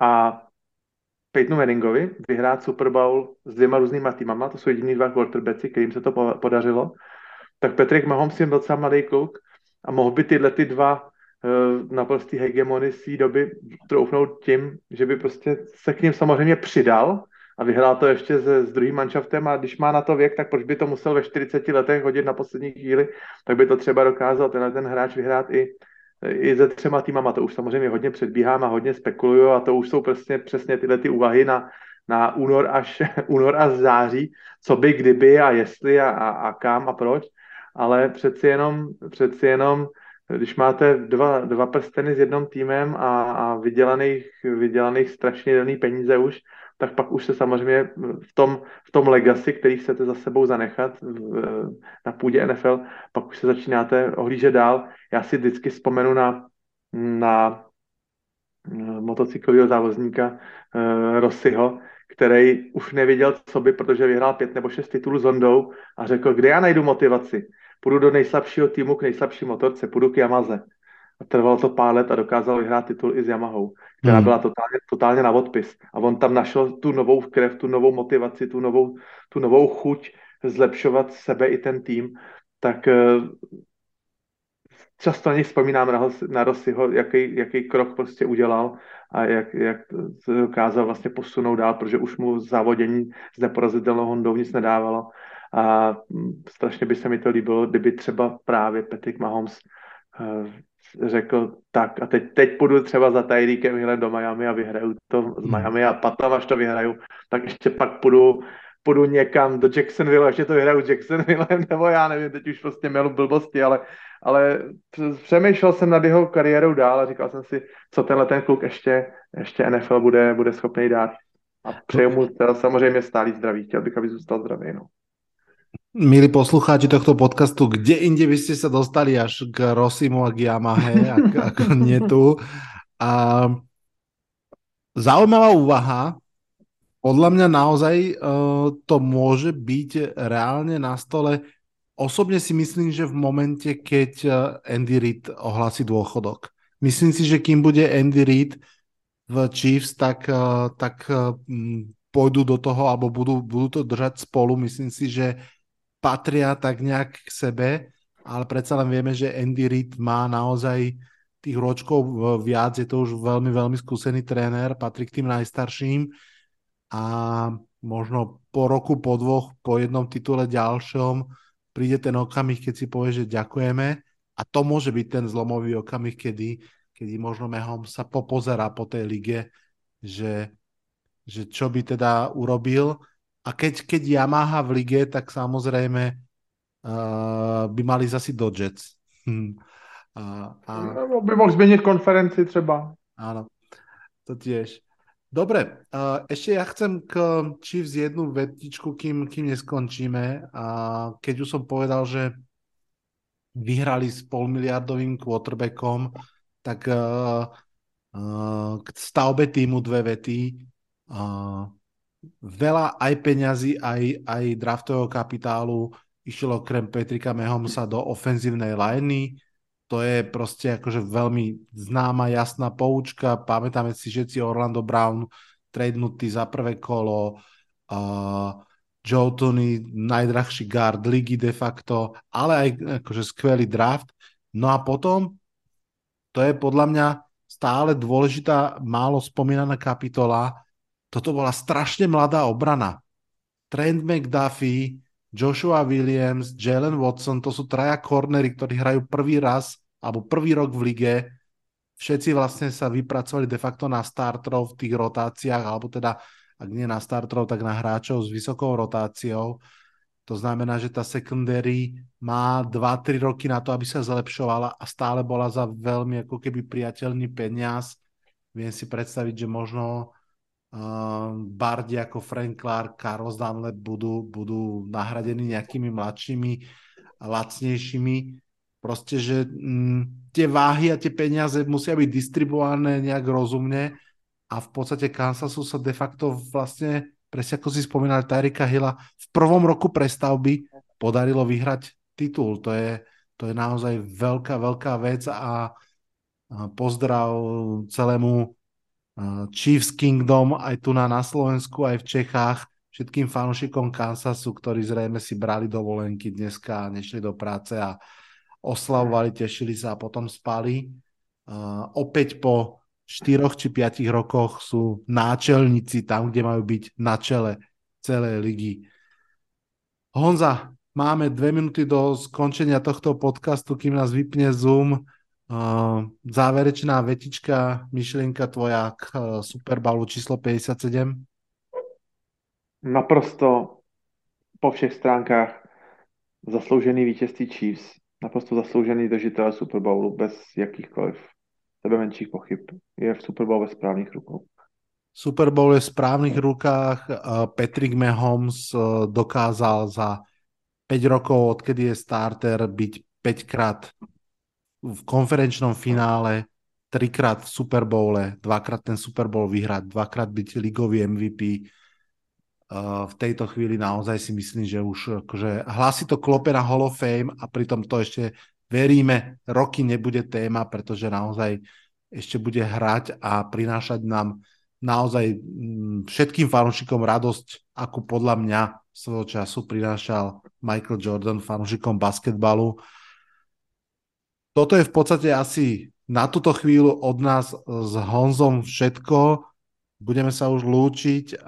E: a Peytonu Manningovi vyhrát Super Bowl s dvěma různýma týmama, to jsou jediný dva quarterbacki, kterým se to po- podařilo, tak Patrick Mahomes je docela mladý kluk a mohl by tyhle ty dva uh, naprostý hegemony z doby troufnout tím, že by prostě se k ním samozřejmě přidal a vyhrál to ještě se, s druhým manšaftem. A když má na to věk, tak proč by to musel ve 40 letech hodit na poslední chvíli, tak by to třeba dokázal tenhle ten hráč vyhrát i, i ze třema týmama. To už samozřejmě hodně předbíhám a hodně spekuluju a to už jsou prostě přesně tyhle ty úvahy na, na únor až únor a září, co by, kdyby a jestli a, a, a kam a proč, ale přeci jenom, přeci jenom když máte dva, dva prsteny s jedním týmem a, a vydělaných, vydělaných strašně dělný peníze už, tak pak už se samozřejmě v tom, v tom legacy, který chcete za sebou zanechat v, na půdě NFL, pak už se začínáte ohlížet dál. Já si vždycky vzpomenu na, na motocyklového závozníka uh, Rossiho, který už nevěděl, co by, protože vyhrál pět nebo šest titulů s Hondou a řekl, kde já najdu motivaci. Půjdu do nejslabšího týmu k nejslabší motorce, půjdu k Yamaze. A trvalo to pár let a dokázal vyhrát titul i s Yamahou, která
D: Hmm.
E: byla totálně, totálně na odpis. A on tam našel tu novou krev, tu novou motivaci, tu novou, tu novou chuť zlepšovat sebe i ten tým. Tak eh, často na něj vzpomínám na, na Rossiho, jaký, jaký krok prostě udělal a jak, jak se dokázal vlastně posunout dál, protože už mu závodění s neporazitelnou Hondou nic nedávalo. A mm, strašně by se mi to líbilo, kdyby třeba právě Patrick Mahomes eh, řekl tak a teď, teď půjdu třeba za Tyreekem Hillem do Miami a vyhraju to z Miami a potom, až to vyhraju, tak ještě pak půjdu, půjdu někam do Jacksonville, ještě to vyhraju s Jacksonvillem, nebo já nevím, teď už prostě mělu blbosti, ale, ale přemýšlel jsem nad jeho kariérou dál a říkal jsem si, co tenhle ten kluk ještě, ještě NFL bude, bude schopný dát. A přeju mu teda samozřejmě stálý zdraví, chtěl bych, aby zůstal zdravý. No.
D: Milí poslucháči tohto podcastu, kde inde by ste sa dostali až k Rosimu a k Yamahe, ako, ako nie tu. A zaujímavá úvaha. Podľa mňa naozaj uh, to môže byť reálne na stole. Osobne si myslím, že v momente, keď uh, Andy Reid ohlási dôchodok. Myslím si, že kým bude Andy Reid v Chiefs, tak, uh, tak uh, pôjdu do toho, alebo budú, budú to držať spolu. Myslím si, že patria tak nejak k sebe, ale predsa len vieme, že Andy Reid má naozaj tých ročkov viac, je to už veľmi, veľmi skúsený tréner, patrí k tým najstarším. A možno po roku, po dvoch, po jednom titule ďalšom príde ten okamih, keď si povie, že ďakujeme. A to môže byť ten zlomový okamih, kedy, kedy možno Mehom sa popozerá po tej lige, že, že čo by teda urobil a keď, keď Yamaha v lige, tak samozrejme uh, by mali zasi do Jets. Hm. A, a,
E: By mohl změnit konferenci třeba.
D: áno, to tiež. Dobre, uh, ešte ja chcem k Chiefs jednu vetičku, kým, kým neskončíme. A keď už som povedal, že vyhrali s polmiliardovým quarterbackom, tak uh, uh, k stavbe týmu dve vety. Uh, veľa aj peňazí, aj, aj draftového kapitálu išlo krem Petrika Mahomesa do ofenzívnej liney. To je proste akože veľmi známa, jasná poučka. Pamätáme si všetci Orlando Brown tradenutý za prvé kolo, uh, Joe Tony, najdrahší guard ligy de facto, ale aj akože skvelý draft. No a potom, to je podľa mňa stále dôležitá, málo spomínaná kapitola, toto bola strašne mladá obrana. Trent McDuffie, Joshua Williams, Jalen Watson, to sú traja cornery, ktorí hrajú prvý raz alebo prvý rok v lige všetci vlastne sa vypracovali de facto na starterov v tých rotáciách, alebo teda ak nie na starterov, tak na hráčov s vysokou rotáciou. To znamená, že tá secondary má 2-3 roky na to, aby sa zlepšovala a stále bola za veľmi ako keby priateľný peniaz. Viem si predstaviť, že možno bardi ako Frank Clark, Carlos Dunlap budú, budú nahradení nejakými mladšími lacnejšími. Proste, že mm, tie váhy a tie peniaze musia byť distribuované nejak rozumne a v podstate Kansasu sa de facto vlastne presne ako si spomínal Tyrika Hilla, v prvom roku prestavby podarilo vyhrať titul. To je, to je naozaj veľká, veľká vec a pozdrav celému Chiefs Kingdom aj tu na, na Slovensku, aj v Čechách, všetkým fanúšikom Kansasu, ktorí zrejme si brali dovolenky dneska a nešli do práce a oslavovali, tešili sa a potom spali. Uh, opäť po 4 či 5 rokoch sú náčelníci tam, kde majú byť na čele celej ligy. Honza, máme dve minúty do skončenia tohto podcastu, kým nás vypne Zoom. Uh, záverečná vetička, myšlienka tvoja k uh, Super Bowlu číslo 57?
E: Naprosto po všech stránkách zasloužený vítězství Chiefs, naprosto zasloužený držitel Super Bowlu bez jakýchkoliv sebe menších pochyb. Je v Super Bowl ve správnych rukou.
D: Super Bowl je v správnych rukách. Patrick Mahomes e, dokázal za 5 rokov, odkedy je starter, byť 5 krát v konferenčnom finále, trikrát v Super Bowle, dvakrát ten Super Bowl vyhrať, dvakrát byť ligový MVP. E, v tejto chvíli naozaj si myslím, že už akože hlasí to klope na Hall of Fame a pritom to ešte veríme, roky nebude téma, pretože naozaj ešte bude hrať a prinášať nám naozaj mm, všetkým fanúšikom radosť, ako podľa mňa svojho času prinášal Michael Jordan fanúšikom basketbalu. Toto je v podstate asi na túto chvíľu od nás s Honzom všetko. Budeme sa už lúčiť.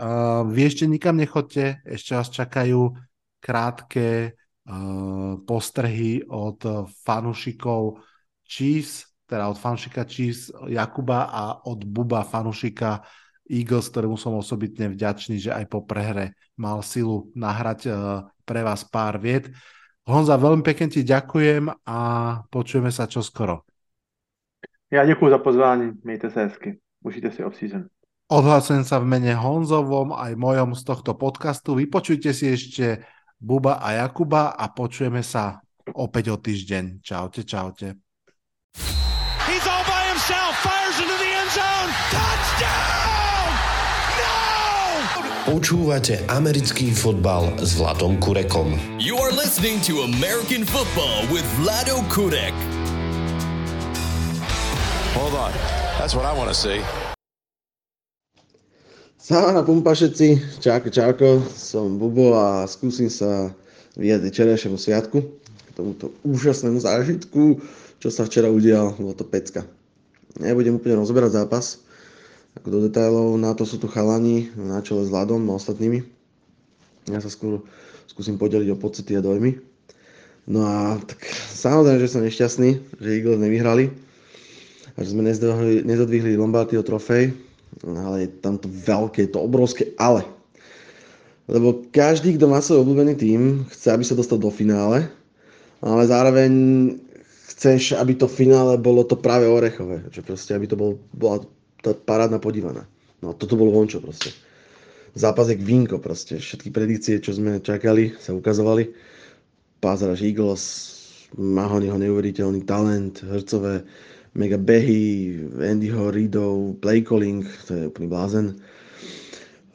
D: Vy ešte nikam nechodte, ešte vás čakajú krátke Eh, postrhy od fanušikov Chiefs, teda od fanšika Chiefs Jakuba a od Buba fanušika Eagles, ktorému som osobitne vďačný, že aj po prehre mal silu nahrať pre vás pár viet. Honza, veľmi pekne ti ďakujem a počujeme sa čoskoro.
E: Ja ďakujem za pozvání, Majte sa hezky. Užite si off-season.
D: Odhlasujem sa v mene Honzovom aj mojom z tohto podcastu. Vypočujte si ešte Buba a Jakuba a počujeme sa opäť o týždeň. Čaute, čaute.
G: Počúvate americký fotbal s Vladom Kurekom.
H: You are listening to American football with Vlado Kurek.
I: Hold on. That's what I want to see.
J: Sána pumpa všetci, čauko, čauko, som Bubo a skúsim sa vyjadriť včerajšiemu sviatku, k tomuto úžasnému zážitku, čo sa včera udial, bolo to pecka. Nebudem úplne rozberať zápas, ako do detailov, na to sú tu chalani, na čele s Vladom a ostatnými. Ja sa skôr skúsim podeliť o pocity a dojmy. No a tak samozrejme, že som nešťastný, že Eagles nevyhrali a že sme nezodvihli Lombardyho trofej, ale je tam to veľké, je to obrovské ale. Lebo každý, kto má svoj obľúbený tým, chce, aby sa dostal do finále, ale zároveň chceš, aby to finále bolo to práve orechové. Že proste, aby to bol, bola tá parádna podívaná. No toto bolo vončo proste. Zápas je vínko proste. Všetky predikcie, čo sme čakali, sa ukazovali. Pázraž Eagles, Mahonyho neuveriteľný talent, hercové, mega behy, Andyho, Reedov, play calling, to je úplný blázen.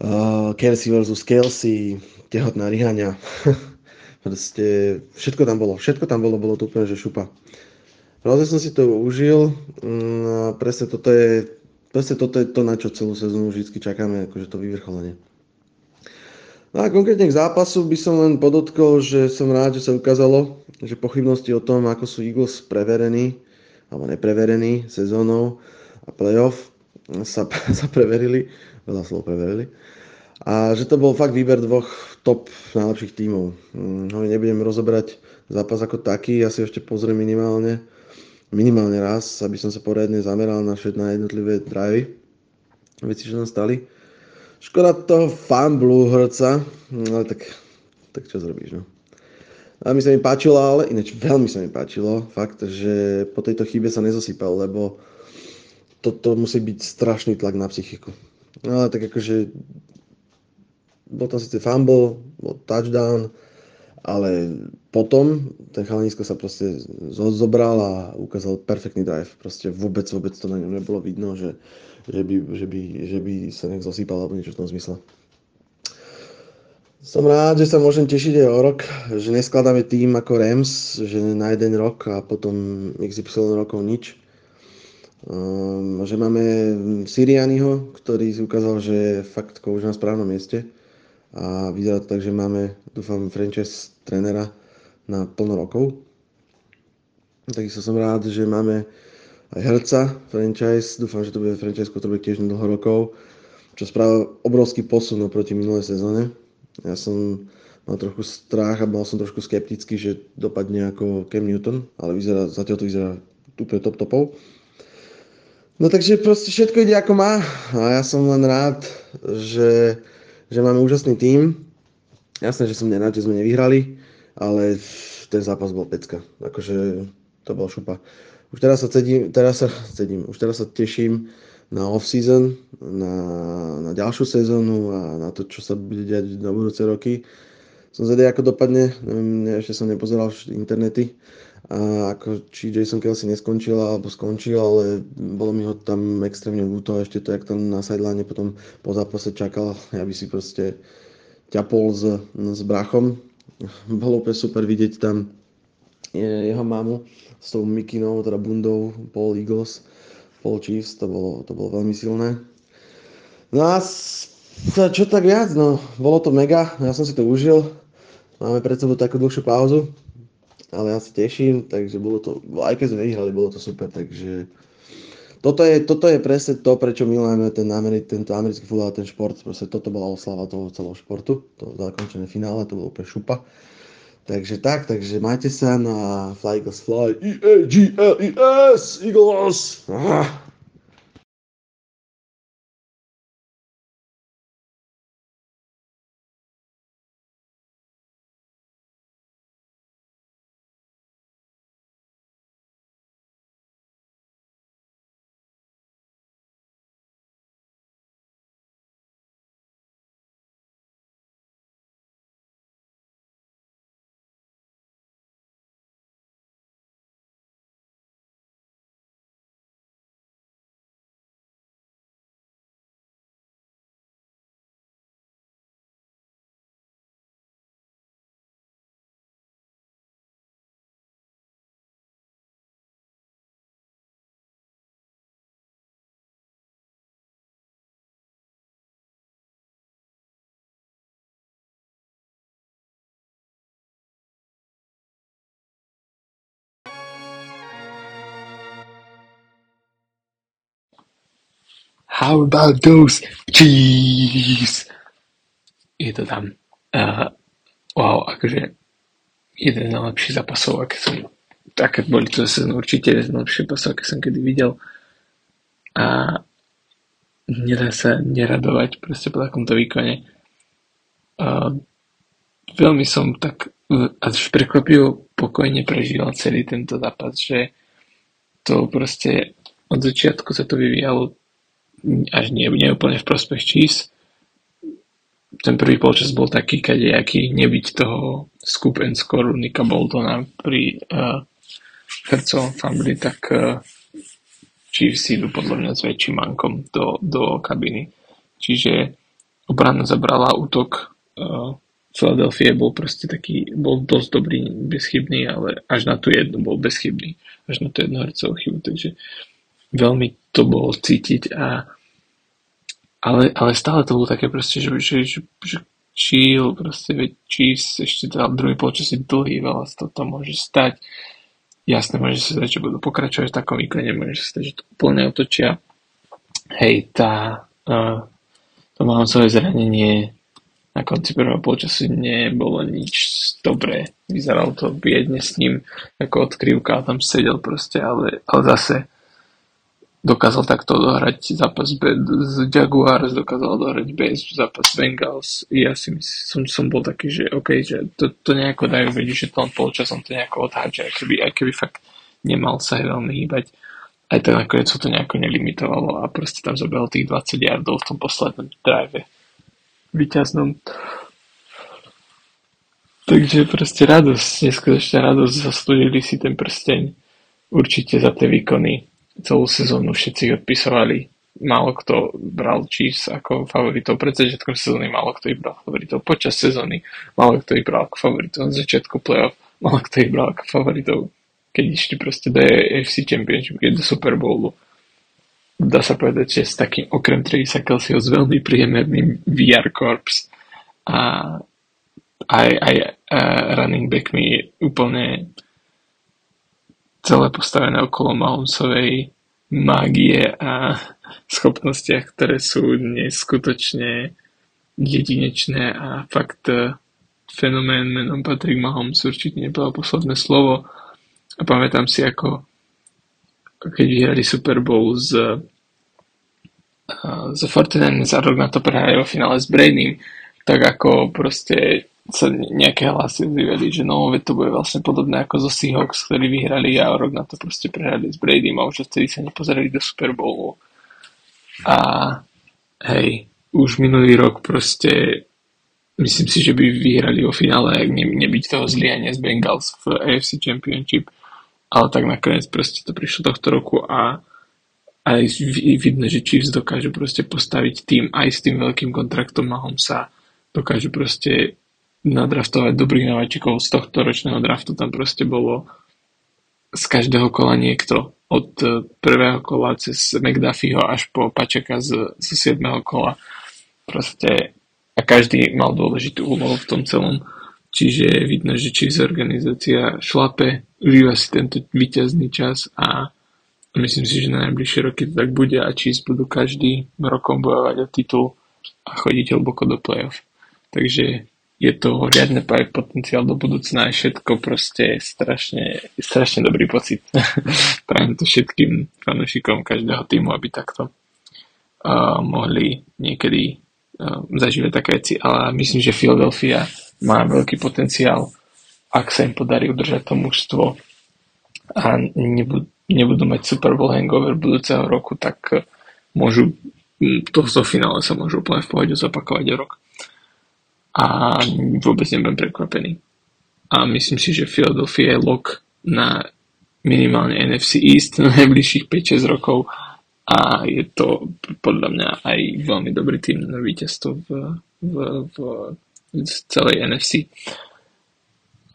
J: Uh, Kelsey versus Kelsey, tehotná Rihania. Proste všetko tam bolo, všetko tam bolo, bolo to úplne, že šupa. Naozaj som si to užil, no, presne toto je, presne toto je to, na čo celú sezónu vždy čakáme, akože to vyvrcholenie. No a konkrétne k zápasu by som len podotkol, že som rád, že sa ukázalo, že pochybnosti o tom, ako sú Eagles preverení, alebo nepreverený sezónou a playoff sa, sa preverili, veľa slov preverili. A že to bol fakt výber dvoch top najlepších tímov. No, nebudem rozoberať zápas ako taký, ja si ešte pozriem minimálne minimálne raz, aby som sa poriadne zameral na, na jednotlivé drivey, veci, čo tam stali. Škoda toho famblu hrca, no ale tak, tak čo zrobíš, no. A mi sa mi páčilo, ale ináč veľmi sa mi páčilo, fakt, že po tejto chybe sa nezosypal, lebo toto musí byť strašný tlak na psychiku. No ale tak akože bol tam síce fumble, bol touchdown, ale potom ten chalanisko sa proste zobral a ukázal perfektný drive. Proste vôbec, vôbec to na ňom nebolo vidno, že, že, by, že, by, že by sa nejak zosýpal alebo niečo v tom zmysle. Som rád, že sa môžem tešiť aj o rok, že neskladáme tým ako Rams, že na jeden rok a potom XY rokov nič. Um, že máme Sirianiho, ktorý si ukázal, že je fakt už na správnom mieste a vyzerá to tak, že máme, dúfam, franchise trénera na plno rokov. Takisto som rád, že máme aj herca franchise, dúfam, že to bude franchise, ktorý bude tiež na dlho rokov, čo spravil obrovský posun oproti minulej sezóne ja som mal trochu strach a bol som trošku skeptický, že dopadne ako Cam Newton, ale vyzerá, zatiaľ to vyzerá úplne top topov. No takže proste všetko ide ako má a ja som len rád, že, že máme úžasný tím. Jasné, že som nerád, že sme nevyhrali, ale ten zápas bol pecka. Akože to bol šupa. Už teraz sa cedím, teraz sa cedím, už teraz sa teším na off-season, na, na ďalšiu sezónu a na to, čo sa bude diať na budúce roky. Som zvedý, ako dopadne, neviem, ešte som nepozeral internety, a ako, či Jason Kelsey neskončil alebo skončil, ale bolo mi ho tam extrémne ľúto, ešte to, jak tam na sideline potom po zápase čakal, ja by si proste ťapol s, s brachom. Bolo úplne super vidieť tam jeho mamu s tou mikinou, teda bundou Paul Eagles Paul Chiefs, to bolo, to bolo veľmi silné. No a čo tak viac, no, bolo to mega, ja som si to užil. Máme pred sebou takú dlhšiu pauzu, ale ja sa teším, takže bolo to, aj keď sme vyhrali, bolo to super, takže toto je, toto je presne to, prečo milujeme ten Ameri- tento americký futbal a ten šport. Proste toto bola oslava toho celého športu, to zakončené finále, to bolo úplne šupa. Takže tak, takže majte sa na Fly Eagles Fly. E-A-G-L-E-S, Eagles! Ah.
K: How about those cheese? Je to tam. Uh, wow, akože jeden z najlepších zápasov, aké som také boli to zase určite jeden z najlepších zápasov, aké som kedy videl. A nedá sa neradovať proste po takomto výkone. Uh, veľmi som tak až prekvapivo pokojne prežil celý tento zápas, že to proste od začiatku sa to vyvíjalo až nie, nie úplne v prospech Chiefs. Ten prvý polčas bol taký kadejaký, nebyť toho scoop and score Nika Boltona pri uh, Hercovom family, tak uh, Chiefs idú podľa mňa s väčším mankom do, do kabiny. Čiže obrana zabrala útok uh, Philadelphia bol proste taký, bol dosť dobrý, bezchybný, ale až na tú jednu bol bezchybný, až na tú jednu hercovú chybu, takže veľmi to bolo cítiť a ale, ale stále to bolo také proste, že, že, že, že chill, proste veď Chiefs ešte teda druhý polčas je dlhý, veľa to tam môže stať. Jasné, môže sa stať, že budú pokračovať v takom výkone, môže sa stať, že to úplne otočia. Hej, tá, uh, to Mahomcové zranenie na konci prvého polčasu nebolo nič dobré. Vyzeralo to biedne s ním ako odkrývka tam sedel proste, ale, ale zase dokázal takto dohrať zápas z Jaguars, dokázal dohrať bez zápas Bengals. Ja si myslím, som, som bol taký, že OK, že to, to nejako dajú vedieť, že to len polčas som to nejako odhádže, aj keby, aj keby fakt nemal sa aj veľmi hýbať. Aj tak nakoniec sa to nejako nelimitovalo a proste tam zabehol tých 20 yardov v tom poslednom drive vyťaznom. Takže proste radosť, neskutočná radosť, zaslúžili si ten prsteň. Určite za tie výkony celú sezónu všetci odpisovali. Málo kto bral Chiefs ako favoritov. Pred začiatkom sezóny, málo kto ich bral favoritov. Počas sezóny, málo kto ich bral ako favoritov. Na začiatku playoff, málo kto ich bral ako favoritov, keď išli proste do AFC Championship, keď do Super Bowlu. Dá sa povedať, že s takým, okrem Travisa Kelseyho, s veľmi príjemným VR Corps a aj, aj uh, running back mi úplne celé postavené okolo Mahomesovej mágie a schopnostiach, ktoré sú neskutočne jedinečné a fakt e, fenomén menom Patrick Mahomes určite nepovedal posledné slovo. A pamätám si ako keď vyhrali Super Bowl z, z 49 a rok na to prehrali vo finále s Bradyom, tak ako proste sa nejaké hlasy ozývali, že no, to bude vlastne podobné ako zo Seahawks, ktorí vyhrali a rok na to proste prehrali s Bradym a už vtedy sa nepozerali do Super Bowlu. A hej, už minulý rok proste myslím si, že by vyhrali vo finále, ak ne, nebyť toho zliania z Bengals v AFC Championship ale tak nakoniec proste to prišlo tohto roku a aj vidno, že Chiefs dokáže proste postaviť tým aj s tým veľkým kontraktom Mahomesa, dokáže proste nadraftovať dobrých nováčikov z tohto ročného draftu, tam proste bolo z každého kola niekto, od e, prvého kola cez McDuffieho až po Pačeka z, z 7. kola. Proste a každý mal dôležitú úlohu v tom celom. Čiže vidno, že či organizácia šlape, užíva si tento vyťazný čas a myslím si, že na najbližšie roky to tak bude a Chiefs budú každý rokom bojovať o titul a chodiť hlboko do playoff. Takže je to riadne potenciál do budúcna a všetko proste strašne, strašne dobrý pocit. Prajem to všetkým fanúšikom každého týmu, aby takto uh, mohli niekedy uh, zažívať také veci, ale myslím, že Philadelphia má veľký potenciál, ak sa im podarí udržať to mužstvo a nebudú, nebudú mať Super Bowl hangover budúceho roku, tak eh, môžu tohto finále sa môžu úplne v pohode zopakovať o rok. A vôbec nebudem prekvapený. A myslím si, že Philadelphia je lock na minimálne NFC East na najbližších 5-6 rokov a je to podľa mňa aj veľmi dobrý tým na víťazstvo v, v, v z celej NFC.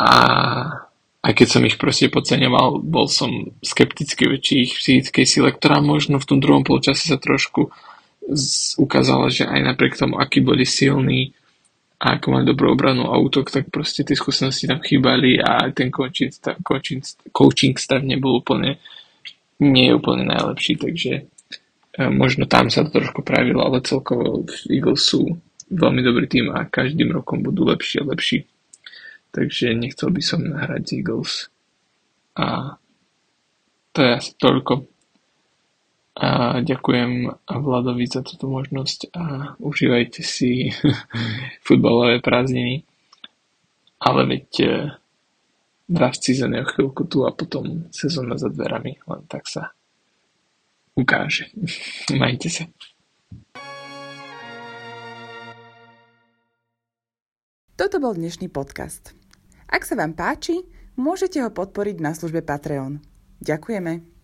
K: A aj keď som ich proste podceňoval, bol som skeptický väčší ich psychickej sile, ktorá možno v tom druhom polčase sa trošku ukázala, že aj napriek tomu, akí boli silní a ako mali dobrú obranu a útok, tak proste tie skúsenosti tam chýbali a ten coaching stav, coaching, coaching stav nebol úplne nie je úplne najlepší, takže e, možno tam sa to trošku pravilo, ale celkovo Eagles sú veľmi dobrý tým a každým rokom budú lepší a lepší. Takže nechcel by som nahrať Eagles. A to je asi toľko. A ďakujem Vladovi za túto možnosť a užívajte si futbalové prázdniny. Ale veď e, draft season je o chvíľku tu a potom sezóna za dverami. Len tak sa ukáže. Majte sa.
F: Toto bol dnešný podcast. Ak sa vám páči, môžete ho podporiť na službe Patreon. Ďakujeme.